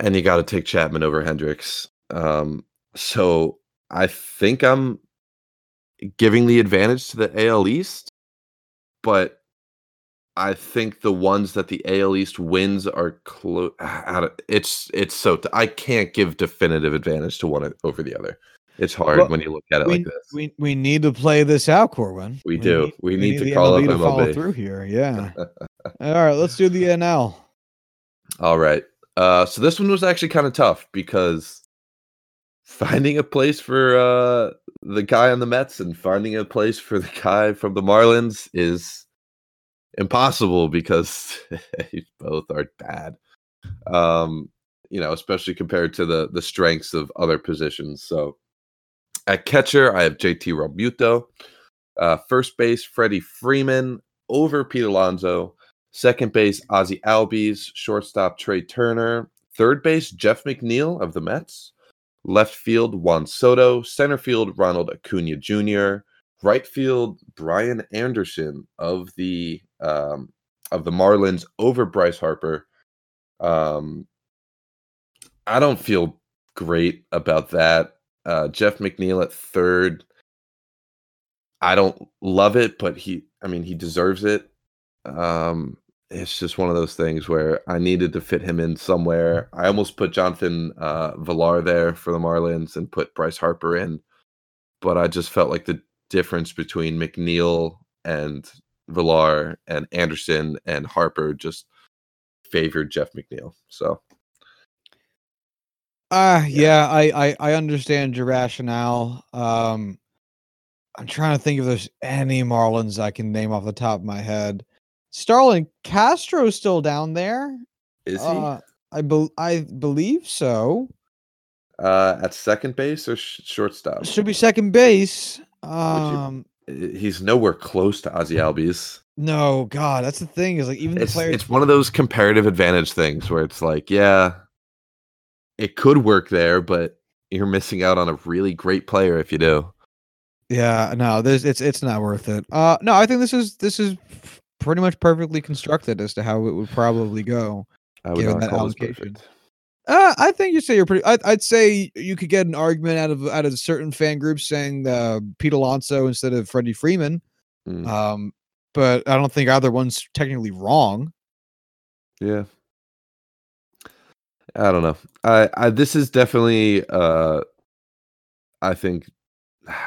and you got to take Chapman over Hendriks. Um, so I think I'm giving the advantage to the AL East, but I think the ones that the AL East wins are close. It's it's so t- I can't give definitive advantage to one over the other. It's hard Well, when you look at it we, like this. we we need to play this out, Corwin. We do. We need to the call up MLB to follow through here. Yeah. (laughs) All right, let's do the NL. All right. Uh, so this one was actually kind of tough because finding a place for uh, the guy on the Mets and finding a place for the guy from the Marlins is impossible because (laughs) both are bad. Um, you know, especially compared to the the strengths of other positions. So At catcher, I have JT Realmuto. Uh, first base, Freddie Freeman over Pete Alonso. Second base, Ozzie Albies. Shortstop, Trea Turner. Third base, Jeff McNeil of the Mets. Left field, Juan Soto. Center field, Ronald Acuna Jr. Right field, Brian Anderson of the um, of the Marlins over Bryce Harper. Um, I don't feel great about that. Uh, Jeff McNeil at third. I don't love it, but he, I mean, he deserves it. Um, it's just one of those things where I needed to fit him in somewhere. I almost put Jonathan uh, Villar there for the Marlins and put Bryce Harper in, but I just felt like the difference between McNeil and Villar and Anderson and Harper just favored Jeff McNeil. So, uh yeah, I, I I understand your rationale. Um I'm trying to think if there's any Marlins I can name off the top of my head. Starlin Castro's still down there. is he Uh, I bel I believe so. uh, at second base or sh- shortstop? Should be second base. Um He's nowhere close to Ozzie Albies. no, God, that's the thing is like even the It's players it's one of those comparative advantage things where it's like, yeah, it could work there, but you're missing out on a really great player if you do. Yeah, no, this it's it's not worth it. Uh no, I think this is this is pretty much perfectly constructed as to how it would probably go. I would Given that allocation. perfect. Uh, I think you say you're pretty. I'd, I'd say you could get an argument out of out of certain fan groups saying uh, Pete Alonso instead of Freddie Freeman. Mm, Um, but I don't think either one's technically wrong. yeah. I don't know. I, I this is definitely uh I think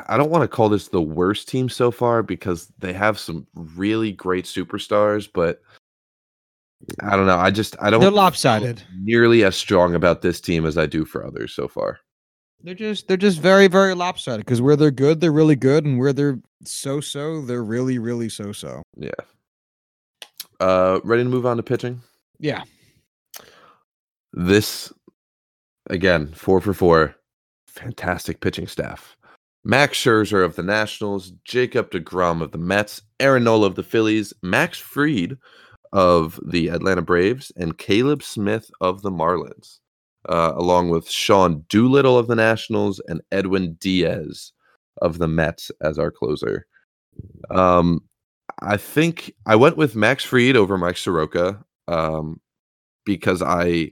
I don't want to call this the worst team so far because they have some really great superstars, but I don't know. I just I don't They're lopsided. nearly as strong about this team as I do for others so far. They're just they're just very very lopsided because where they're good they're really good and where they're so so they're really really so so. Yeah. Uh ready to move on to pitching? Yeah. This again, four for four. Fantastic pitching staff. Max Scherzer of the Nationals, Jacob DeGrom of the Mets, Aaron Nola of the Phillies, Max Fried of the Atlanta Braves, and Caleb Smith of the Marlins, uh, along with Sean Doolittle of the Nationals and Edwin Diaz of the Mets as our closer. Um, I think I went with Max Fried over Mike Soroka um, because I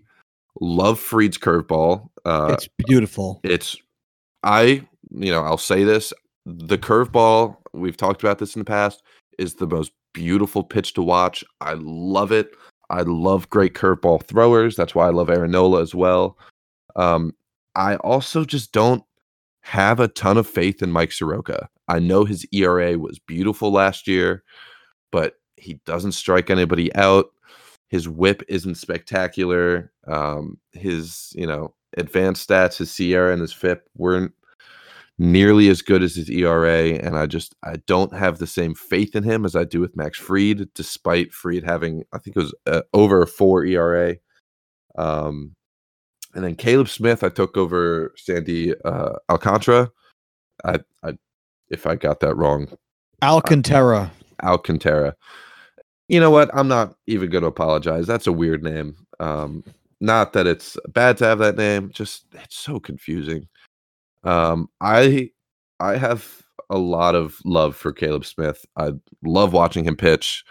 love Fried's curveball. Uh, it's beautiful. it's I you know I'll say this the curveball we've talked about this in the past is the most beautiful pitch to watch. I love it. I love great curveball throwers. That's why I love Aaron Nola as well. Um, I also just don't have a ton of faith in Mike Soroka. I know his ERA was beautiful last year, but he doesn't strike anybody out. His whip isn't spectacular. Um, his, you know, advanced stats, his SIERA and his FIP weren't nearly as good as his ERA, and I just I don't have the same faith in him as I do with Max Fried, despite Fried having I think it was uh, over a four ERA. Um, and then Caleb Smith, I took over Sandy uh, Alcantara. I, I, if I got that wrong, Alcantara. Alcantara. You know what? I'm not even going to apologize. That's a weird name. Um, not that it's bad to have that name, just it's so confusing. Um, I I have a lot of love for Caleb Smith. I love watching him pitch.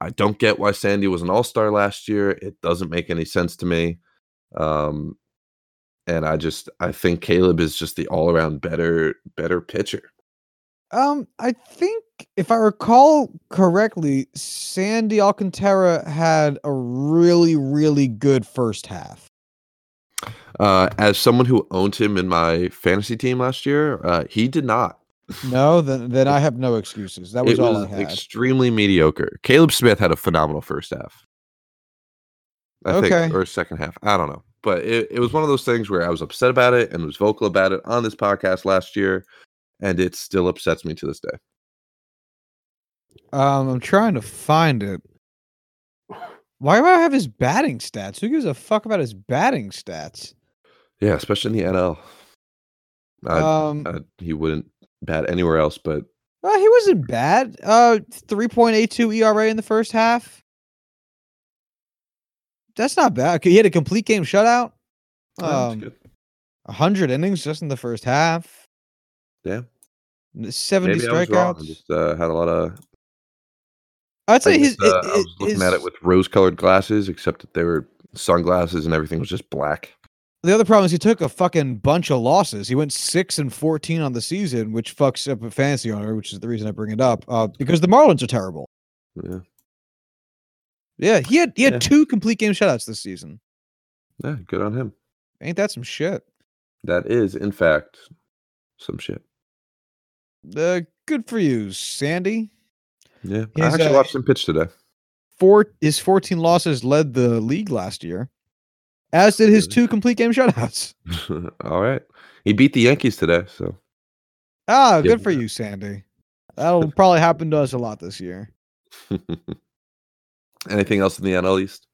I don't get why Sandy was an all-star last year. It doesn't make any sense to me. Um, and I just I think Caleb is just the all-around better better pitcher. Um, I think if I recall correctly, Sandy Alcantara had a really, really good first half. Uh, as someone who owned him in my fantasy team last year, uh, he did not. (laughs) No, then then I have no excuses. That was it all was I had. extremely mediocre. Caleb Smith had a phenomenal first half. I Okay. think, or second half. I don't know. But it, it was one of those things where I was upset about it and was vocal about it on this podcast last year, and it still upsets me to this day. Um, I'm trying to find it. Why do I have his batting stats? Who gives a fuck about his batting stats? Yeah, especially in the NL. I, um, I, he wouldn't bat anywhere else, but well, he wasn't bad. Uh, three point eight two ERA in the first half. That's not bad. He had a complete game shutout. uh, that's Um, hundred innings just in the first half. Yeah. seventy Maybe wrong. I strikeouts. just uh, had a lot of. I'd I, say his. guess, uh, his- I was looking at it with rose-colored glasses, except that they were sunglasses and everything was just black. The other problem is he took a fucking bunch of losses. He went six and fourteen on the season, which fucks up a fantasy owner, which is the reason I bring it up. Uh, because the Marlins are terrible. Yeah, Yeah, he had he had Yeah. two complete game shutouts this season. yeah, good on him. Ain't that some shit? That is, in fact, some shit. Uh, good for you, Sandy. Yeah, I actually uh, watched him pitch today. Four his fourteen losses led the league last year, as did his two complete game shutouts. (laughs) All right, he beat the Yankees today, so Ah, Yeah. good for you, Sandy. That'll (laughs) probably happen to us a lot this year. (laughs) anything else in the NL East?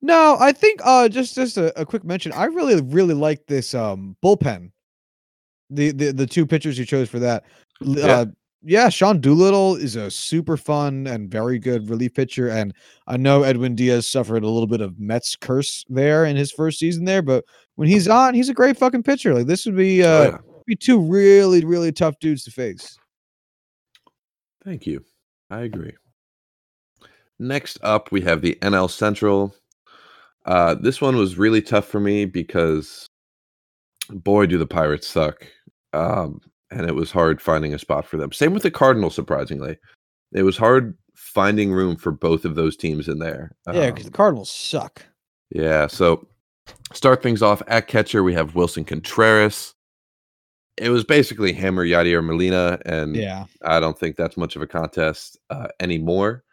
No, I think uh just just a, a quick mention. I really really like this um bullpen. The the the two pitchers you chose for that. L- Yeah. Yeah, Sean Doolittle is a super fun and very good relief pitcher. And I know Edwin Diaz suffered a little bit of Mets curse there in his first season there, but when he's on, he's a great fucking pitcher. Like this would be uh oh, yeah. be two really, really tough dudes to face. Thank you. I agree. Next up, we have the NL Central. Uh, this one was really tough for me because, boy, do the Pirates suck. Um, and it was hard finding a spot for them. Same with the Cardinals, surprisingly. It was hard finding room for both of those teams in there. Yeah, because Um, the Cardinals suck. yeah, so start things off at catcher. We have Willson Contreras. It was basically him or Yadier Molina, and Yeah. I don't think that's much of a contest uh, anymore.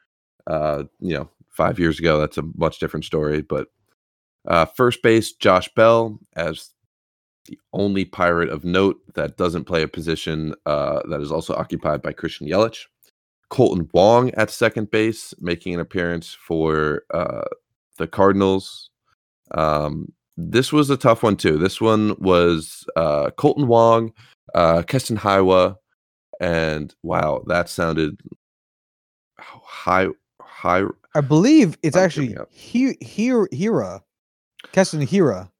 Uh, you know, five years ago, that's a much different story. But uh, first base, Josh Bell, as the only pirate of note that doesn't play a position uh, that is also occupied by Christian Yelich. Kolten Wong at second base, making an appearance for uh, the Cardinals. Um, this was a tough one too. This one was uh, Kolten Wong, uh, Keston Hiwa, and wow, that sounded high, high. I believe it's actually Hira Hira. Keston Hira.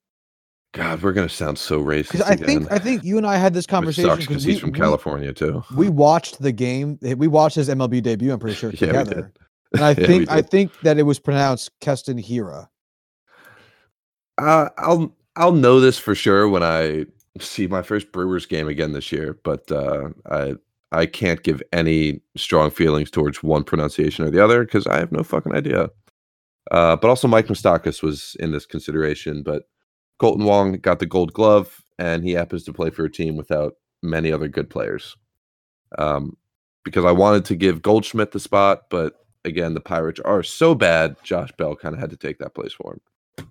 God, we're gonna sound so racist I again. think I think you and I had this conversation because he's from we- California too. We, watched the game. eh, We watched his MLB debut. I'm pretty sure (laughs) Yeah, we together. did. And I (laughs) Yeah, think I think that it was pronounced Keston Hira. Uh, I'll I'll know this for sure when I see my first Brewers game again this year, but uh, I I can't give any strong feelings towards one pronunciation or the other because I have no fucking idea. Uh, but also Mike Moustakas was in this consideration, but Kolten Wong got the Gold Glove, and he happens to play for a team without many other good players. Um, because I wanted to give Goldschmidt the spot, but again, the Pirates are so bad. Josh Bell kind of had to take that place for him.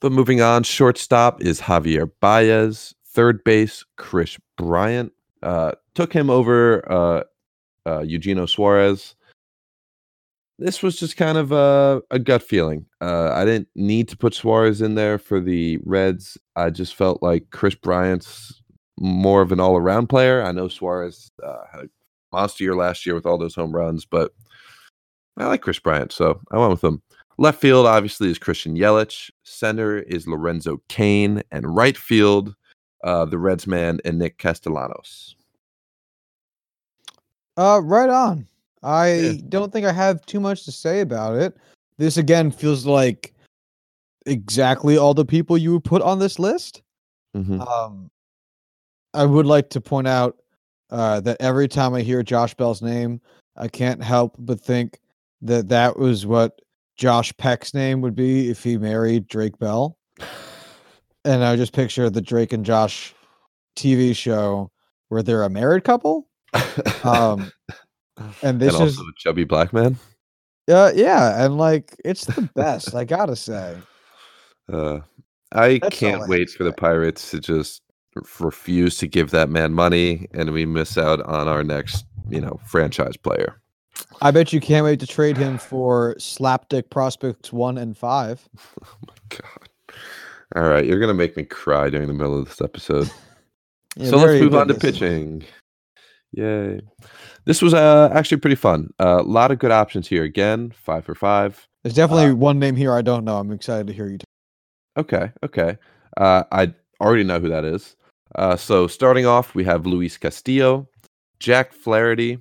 But moving on, shortstop is Javier Baez. Third base, Kris Bryant. Uh, took him over uh, uh, Eugenio Suarez. This was just kind of a, a gut feeling. Uh, I didn't need to put Suarez in there for the Reds. I just felt like Kris Bryant's more of an all around player. I know Suarez uh, had a monster year last year with all those home runs, but I like Kris Bryant, so I went with him. Left field, obviously, is Christian Yelich. Center is Lorenzo Cain. And right field, uh, the Reds man and Nick Castellanos. Uh, right on. I Yeah. don't think I have too much to say about it. This again feels like exactly all the people you would put on this list. Mhm. Um, I would like to point out uh, that every time I hear Josh Bell's name, I can't help but think that that was what Josh Peck's name would be if he married Drake Bell. (sighs) And I just picture the Drake and Josh TV show where they're a married couple. (laughs) Um, and this and is also a chubby black man. uh, yeah, and like it's the best. I gotta say. Uh, I That's can't have wait for the. Pirates to just refuse to give that man money, and we miss out on our next, you know, franchise player. I bet you can't wait to trade him for Slapdick Prospects one and five. (laughs) God. All right, you're gonna make me cry during the middle of this episode. (laughs) Yeah, so let's move on to pitching. Yay. This was uh, actually pretty fun. A lot of good options here. Again, five for five. There's definitely Uh, one name here I don't know. I'm excited to hear you. Talk. Okay, okay. Uh, I already know who that is. Uh, so starting off, we have Luis Castillo, Jack Flaherty,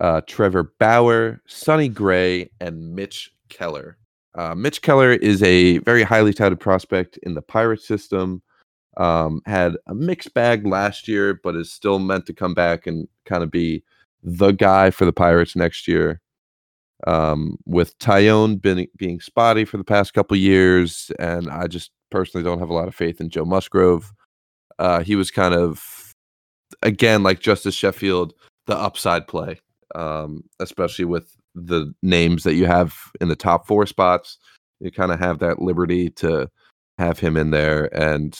uh, Trevor Bauer, Sonny Gray, and Mitch Keller. Uh, Mitch Keller is a very highly touted prospect in the Pirate system. Um, had a mixed bag last year, but is still meant to come back and kind of be the guy for the Pirates next year. Um, with Taillon being, being spotty for the past couple years, and I just personally don't have a lot of faith in Joe Musgrove. Uh, he was kind of, again, like Justus Sheffield, the upside play, um, especially with the names that you have in the top four spots. You kind of have that liberty to have him in there. And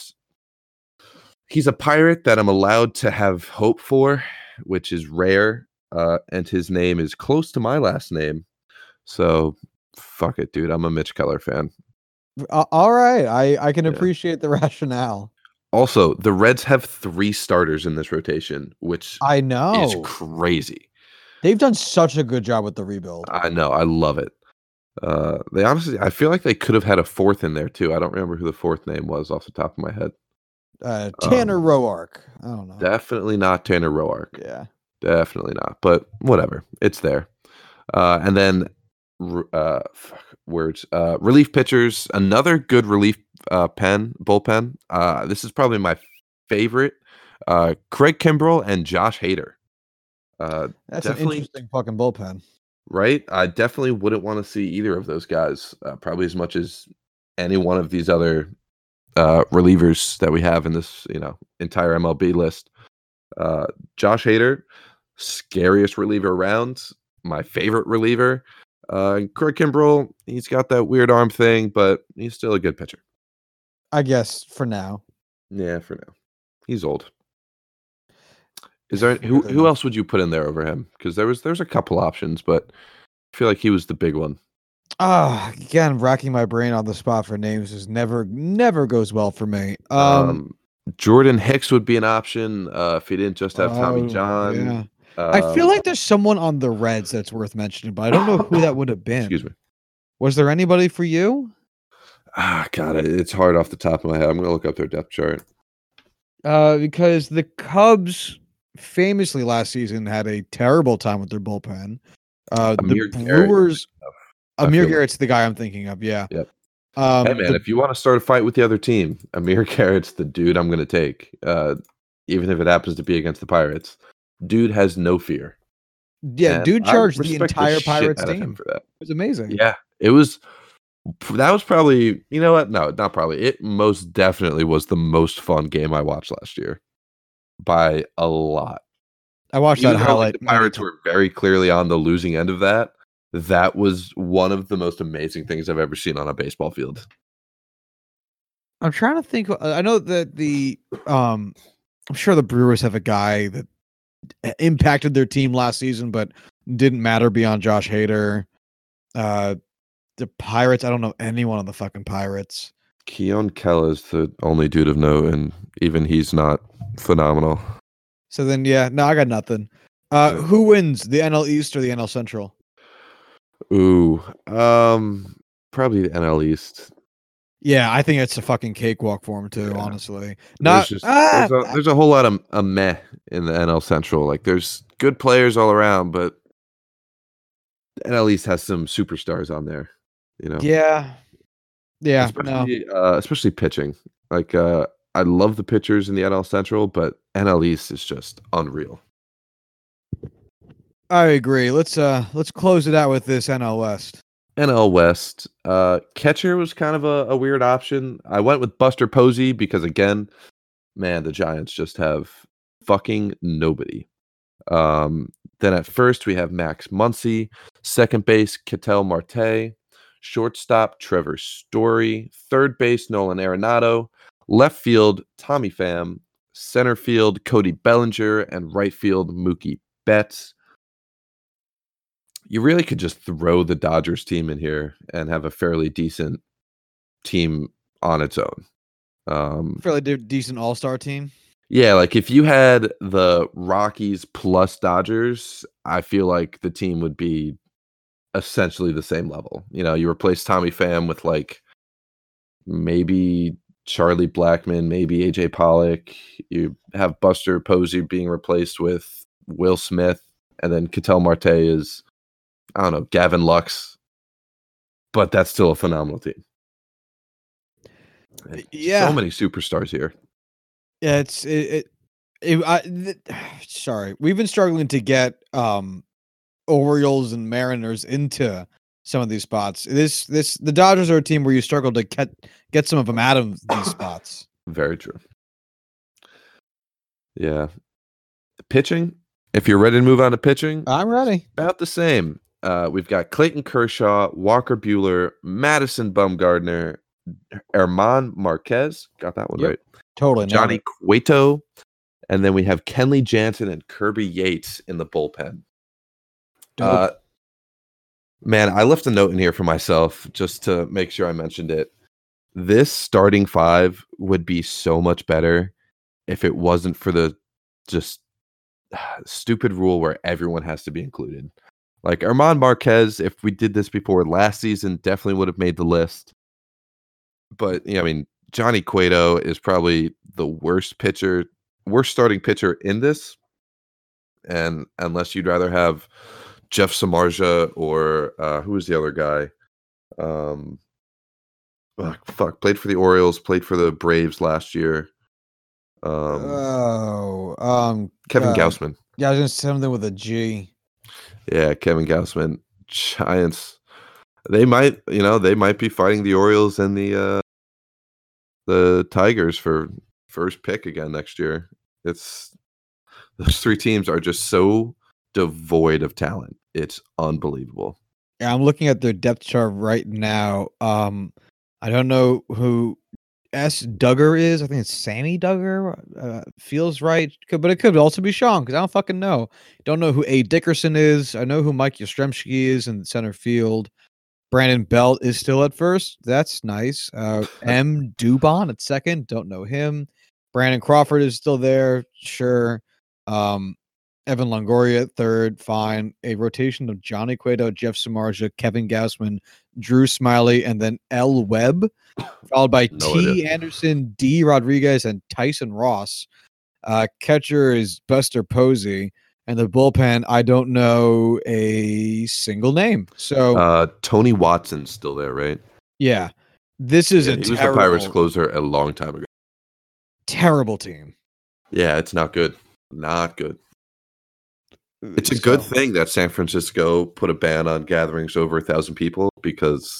he's a pirate that I'm allowed to have hope for, which is rare. Uh, and his name is close to my last name. So fuck it, dude. I'm a Mitch Keller fan. Uh, all right, I I can Yeah. appreciate the (laughs) rationale. Also, the Reds have three starters in this rotation, which I know is crazy. they've done such a good job with the rebuild. I know. I love it. Uh, they honestly, I feel like they could have had a fourth in there too. I don't remember who the fourth name was off the top of my head. Uh, Tanner um, Roark. I don't know. Definitely not Tanner Roark. yeah. Definitely not. But whatever, it's there. Uh, and then, uh, fuck, words. Uh, relief pitchers. Another good relief uh, pen bullpen. Uh, this is probably my favorite. Uh, Craig Kimbrel and Josh Hader. Uh, That's an interesting fucking bullpen. right? I definitely wouldn't want to see either of those guys, uh, probably as much as any one of these other uh, relievers that we have in this, you know, entire MLB list. Uh, Josh Hader, scariest reliever around, my favorite reliever. Uh, Craig Kimbrel, he's got that weird arm thing, but he's still a good pitcher. I guess for now. Yeah, for now, he's old. Is there who who else would you put in there over him? Because there was there's a couple options, but I feel like he was the big one. Ah, again, racking my brain on the spot for names is never never goes well for me. Um, Um, Jordan Hicks would be an option uh, if he didn't just have Tommy oh, John. yeah. I feel Um, like there's someone on the Reds that's worth mentioning, but I don't know who that would have been. excuse me. Was there anybody for you? Ah, God, it- it's hard off the top of my head. I'm gonna look up their depth chart. Uh, because the Cubs famously last season had a terrible time with their bullpen. Uh, Amir the Brewers. I Amir feel like- Garrett's the guy I'm thinking of. Yeah. Yep. Um, hey man, the- if you want to start a fight with the other team, Amir (laughs) Garrett's the dude I'm gonna take. Uh, even if it happens to be against the Pirates, dude has no fear. yeah, And dude charged the entire shit Pirates out of him team. for that. It was amazing. Yeah, it was. That was probably you know what? No, not probably. It most definitely was the most fun game I watched last year, by a lot. I watched Even that like, highlight. the Pirates were very clearly on the losing end of that. That was one of the most amazing things I've ever seen on a baseball field. I'm trying to think. uh, I know that the um, I'm sure the Brewers have a guy that impacted their team last season, but didn't matter beyond Josh Hader. Uh, the Pirates. I don't know anyone on the fucking Pirates. Keon Kell is the only dude of note, and even he's not phenomenal. So then, yeah, no, I got nothing. Uh, who wins the NL East or the NL Central? Ooh, um, probably the NL East. Yeah, I think it's a fucking cakewalk for him too. Yeah. Honestly, There's not just ah, there's, a, there's a whole lot of a meh in the NL Central. Like there's good players all around, but the NL East has some superstars on there. You know, yeah, yeah, no. especially uh, especially pitching. Like uh, I love the pitchers in the NL Central, but NL East is just unreal. I agree. Let's uh, let's close it out with this NL West. NL West uh, catcher was kind of a, a weird option. I went with Buster Posey because again, man, the Giants just have fucking nobody. Um, then at first we have Max Muncy, second base Ketel Marte, shortstop Trevor Story, third base Nolan Arenado, left field Tommy Pham, center field Cody Bellinger, and right field Mookie Betts. You really could just throw the Dodgers team in here and have a fairly decent team on its own. Um, Fairly de- decent All Star team. Yeah, like if you had the Rockies plus Dodgers, I feel like the team would be essentially the same level. You know, you replace Tommy Pham with like maybe Charlie Blackmon, maybe AJ Pollock. You have Buster Posey being replaced with Will Smith, and then Ketel Marte is I don't know Gavin Lux, but that's still a phenomenal team. Yeah. so many superstars here. Yeah, it's it. it, it I, th- sorry, we've been struggling to get um Orioles and Mariners into some of these spots. This this the Dodgers are a team where you struggle to get get some of them out of these (coughs) spots. Very true. Yeah. Pitching, if you're ready to move on to pitching, I'm ready. about the same. Uh, we've got Clayton Kershaw, Walker Buehler, Madison Bumgarner, Germán Marquez. Got that one Yep. right. Totally, Johnny. Cueto. And then we have Kenley Jansen and Kirby Yates in the bullpen. Uh, man, I left a note in here for myself just to make sure I mentioned it. This starting five would be so much better if it wasn't for the just (sighs) stupid rule where everyone has to be included. Like Armand Marquez, if we did this before last season, definitely would have made the list. But yeah, I mean, Johnny Cueto is probably the worst pitcher, worst starting pitcher in this. And unless you'd rather have Jeff Samardzija or uh, who was the other guy? Um, fuck, played for the Orioles, played for the Braves last year. Um, oh, um, Kevin uh, Gausman. yeah, I was gonna say something with a G. Yeah, Kevin Gausman, Giants. They might, you know, they might be fighting the Orioles and the uh the Tigers for first pick again next year. It's those three teams are just so devoid of talent. It's unbelievable. Yeah, I'm looking at their depth chart right now. Um, I don't know who S Duggar is. I think it's Sammy Duggar. Uh, feels right, Could- but it could also be Sean because I don't fucking know. Don't know who A Dickerson is. I know who Mike Yastrzemski is in center field. Brandon Belt is still at first. That's nice. Uh, (laughs) M Dubon at second. Don't know him. Brandon Crawford is still there. Sure. Um, Evan Longoria at third, fine. A rotation of Johnny Cueto, Jeff Samardzija, Kevin Gausman, Drew Smyly, and then L. Webb, followed by No T. idea. Anderson, D. Rodriguez, and Tyson Ross. Uh, catcher is Buster Posey, and the bullpen, I don't know a single name. So Uh Tony Watson's still there, right? yeah, this is Yeah, a he was the terrible, Pirates closer a long time ago. terrible team. Yeah, it's not good. Not good. It's a good thing that San Francisco put a ban on gatherings over a thousand people because,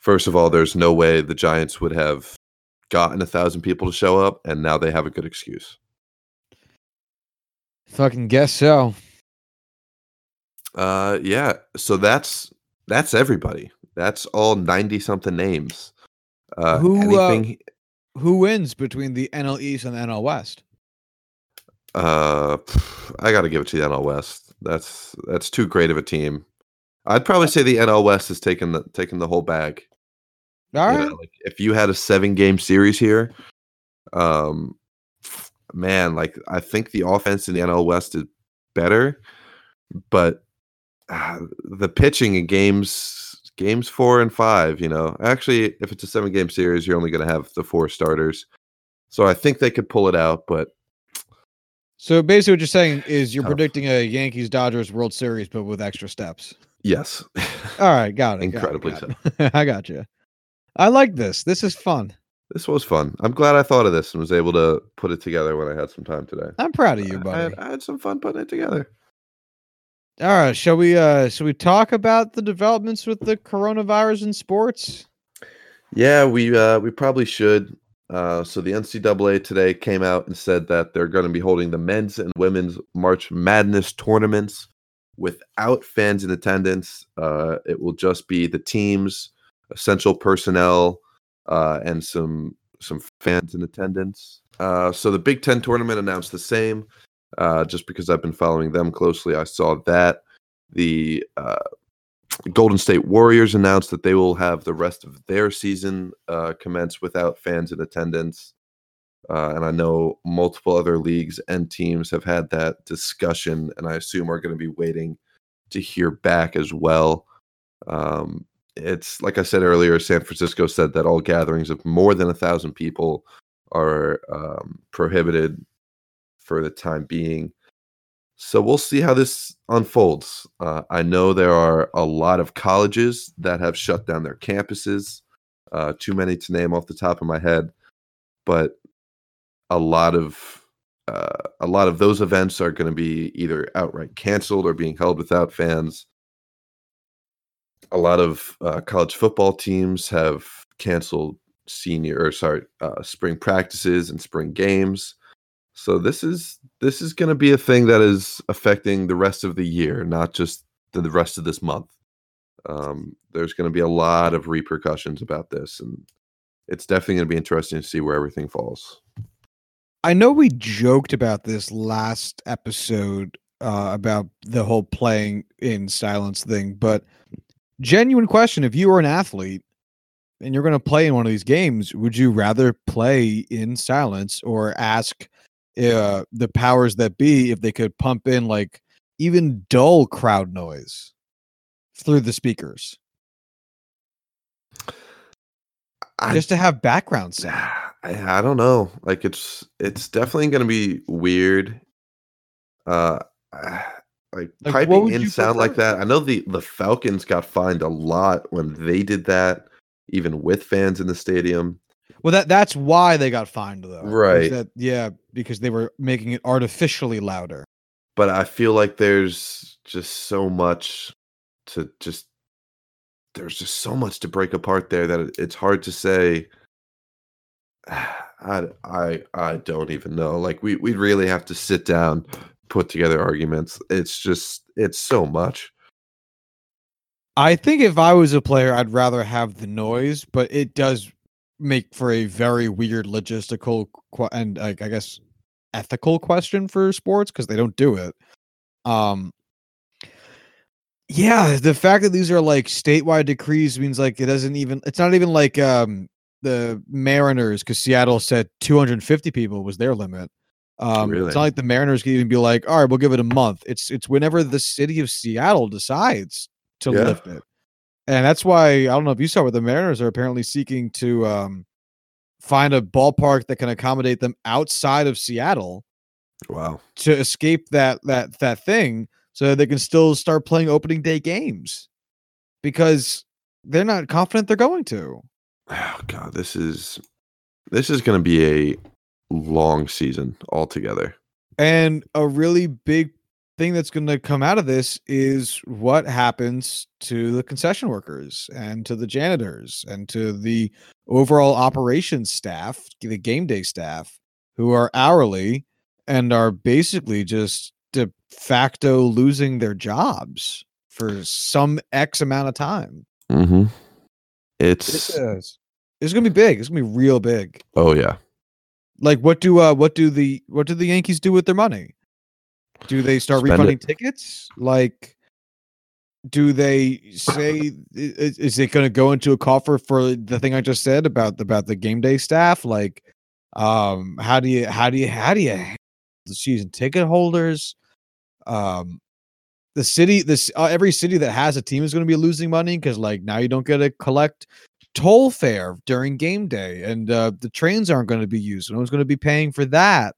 first of all, there's no way the Giants would have gotten a thousand people to show up, and now they have a good excuse. Fucking guess so. Uh, yeah. So that's that's everybody. That's all ninety something names. Uh, Who, uh. Who wins between the NL East and the NL West? Uh, I got to give it to the NL West. That's that's too great of a team. I'd probably say the NL West has taken the taken the whole bag. All right. know, like if you had a seven game series here, um, man, like I think the offense in the NL West is better, but uh, the pitching in games games four and five, you know, actually, if it's a seven game series, you're only going to have the four starters. So I think they could pull it out, but So basically, what you're saying is you're Tough. predicting a Yankees Dodgers World Series, but with extra steps. yes, All right, got it. got it, Incredibly got it. (laughs) I got you. I like this. This is fun. this was fun. I'm glad I thought of this and was able to put it together when I had some time today. I'm proud of you, I- I, buddy. had, I had some fun putting it together. All right, shall we? uh Shall we talk about the developments with the coronavirus in sports? Yeah, we uh, we probably should. Uh, so the NCAA today came out and said that they're going to be holding the men's and women's March Madness tournaments without fans in attendance. Uh, it will just be the teams, essential personnel, uh, and some some fans in attendance. Uh, so the Big Ten tournament announced the same. Uh, just because I've been following them closely, I saw that the uh, Golden State Warriors announced that they will have the rest of their season uh, commence without fans in attendance. Uh, and I know multiple other leagues and teams have had that discussion, and I assume are going to be waiting to hear back as well. Um, it's like I said earlier, San Francisco said that all gatherings of more than a thousand people are um, prohibited for the time being. So we'll see how this unfolds. Uh, I know there are a lot of colleges that have shut down their campuses. Uh, too many to name off the top of my head, but a lot of uh, a lot of those events are going to be either outright canceled or being held without fans. A lot of uh, college football teams have canceled senior or sorry uh, spring practices and spring games. So this is this is going to be a thing that is affecting the rest of the year, not just the, the rest of this month. Um, there's going to be a lot of repercussions about this, and it's definitely going to be interesting to see where everything falls. I know we joked about this last episode uh, about the whole playing in silence thing, but genuine question: If you were an athlete and you're going to play in one of these games, would you rather play in silence or ask uh, the powers that be if they could pump in like even dull crowd noise through the speakers? I, just to have background sound. (sighs) I, I don't know. Like it's it's definitely going to be weird. Uh, (sighs) like, like piping in sound like that. I know the the Falcons got fined a lot when they did that, even with fans in the stadium. Well, that that's why they got fined though. Right. That, yeah, because they were making it artificially louder. But I feel like there's just so much to just there's just so much to break apart there that it's hard to say (sighs) I I I don't even know. Like we we really have to sit down, put together arguments. It's just it's so much. I think if I was a player, I'd rather have the noise, but it does make for a very weird logistical qu- and like I guess ethical question for sports because they don't do it. Um, yeah, the fact that these are like statewide decrees means like it doesn't even. It's not even like um the Mariners because Seattle said 250 people was their limit. Um, really? It's not like the Mariners can even be like, all right, we'll give it a month. It's it's whenever the city of Seattle decides to yeah. lift it. And that's why I don't know if you saw, but the Mariners are apparently seeking to um, find a ballpark that can accommodate them outside of Seattle. Wow! To escape that that that thing, so that they can still start playing opening day games, because they're not confident they're going to. Oh God, this is this is going to be a long season altogether, and a really big thing that's going to come out of this is what happens to the concession workers and to the janitors and to the overall operations staff, the game day staff, who are hourly and are basically just de facto losing their jobs for some X amount of time. Mm-hmm. It's it's gonna be big. It's gonna be real big. Oh yeah. Like what do uh what do the what do the Yankees do with their money? Do they start Spend refunding it. tickets? Like, do they say is, is it going to go into a coffer for the thing I just said about about the game day staff? Like, um, how do you how do you how do you the season ticket holders? Um, the city, this uh, every city that has a team is going to be losing money because like now you don't get to collect toll fare during game day, and uh, the trains aren't going to be used. No one's going to be paying for that.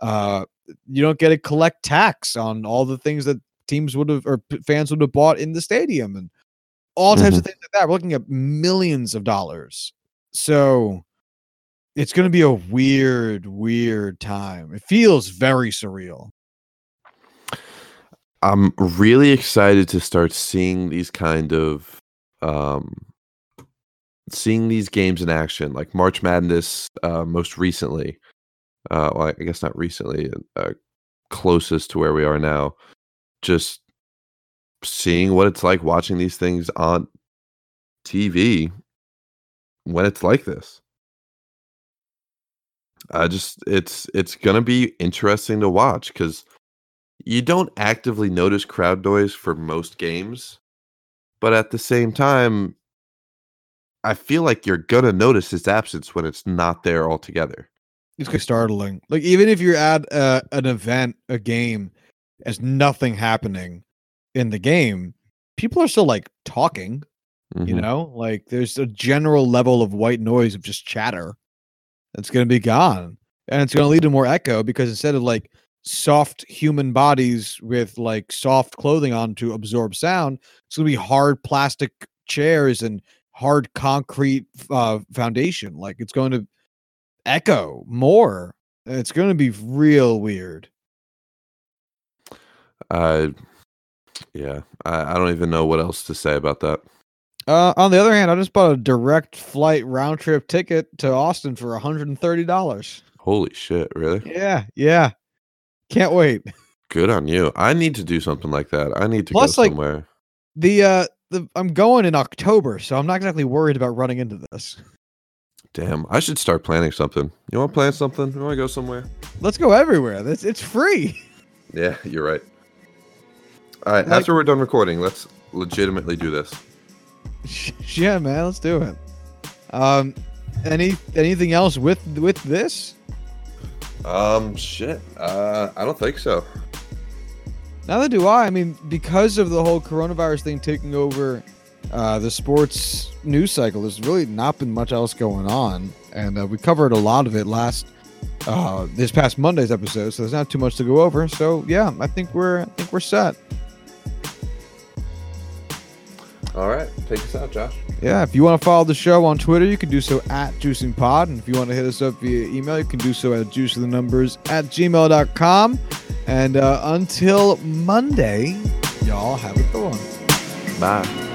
Uh, you don't get to collect tax on all the things that teams would have or fans would have bought in the stadium and all types mm-hmm. of things like that. We're looking at millions of dollars. So it's going to be a weird, weird time. It feels very surreal. I'm really excited to start seeing these kind of um seeing these games in action like March Madness uh most recently uh, well, I guess not recently, uh, closest to where we are now, just seeing what it's like watching these things on TV when it's like this. I just it's it's gonna be interesting to watch because you don't actively notice crowd noise for most games, but at the same time, I feel like you're gonna notice its absence when it's not there altogether. It's startling. Like even if you're at uh, an event, a game, as nothing happening in the game, people are still like talking. You Mhm. know, like there's a general level of white noise of just chatter that's gonna be gone, and it's gonna lead to more echo because instead of like soft human bodies with like soft clothing on to absorb sound, it's gonna be hard plastic chairs and hard concrete uh, foundation. Like it's going to echo more. It's going to be real weird. Uh, yeah, I, I don't even know what else to say about that. Uh, on the other hand, I just bought a direct flight round trip ticket to Austin for $130. Holy shit, really? Yeah, yeah. Can't wait. (laughs) Good on you. I need to do something like that. I need to Plus, go like, somewhere. The uh the I'm going in October, so I'm not exactly worried about running into this. Damn, I should start planning something. You want to plan something? You want to go somewhere? Let's go everywhere. It's it's free. (laughs) Yeah, you're right. All right, Like- after we're done recording, let's legitimately do this. (laughs) yeah, man, let's do it. Um any anything else with with this? Um, shit. Uh, I don't think so. Neither do I. I mean, because of the whole coronavirus thing taking over uh, the sports news cycle, there's really not been much else going on, and uh, we covered a lot of it last uh, this past Monday's episode. So there's not too much to go over. So yeah, I think we're I think we're set. All right, take us out, Josh. Yeah, if you want to follow the show on Twitter, you can do so at JuicingPod. And if you want to hit us up via email, you can do so at juiceofthenumbers at gmail.com. And uh, until Monday, y'all have a good one. Bye.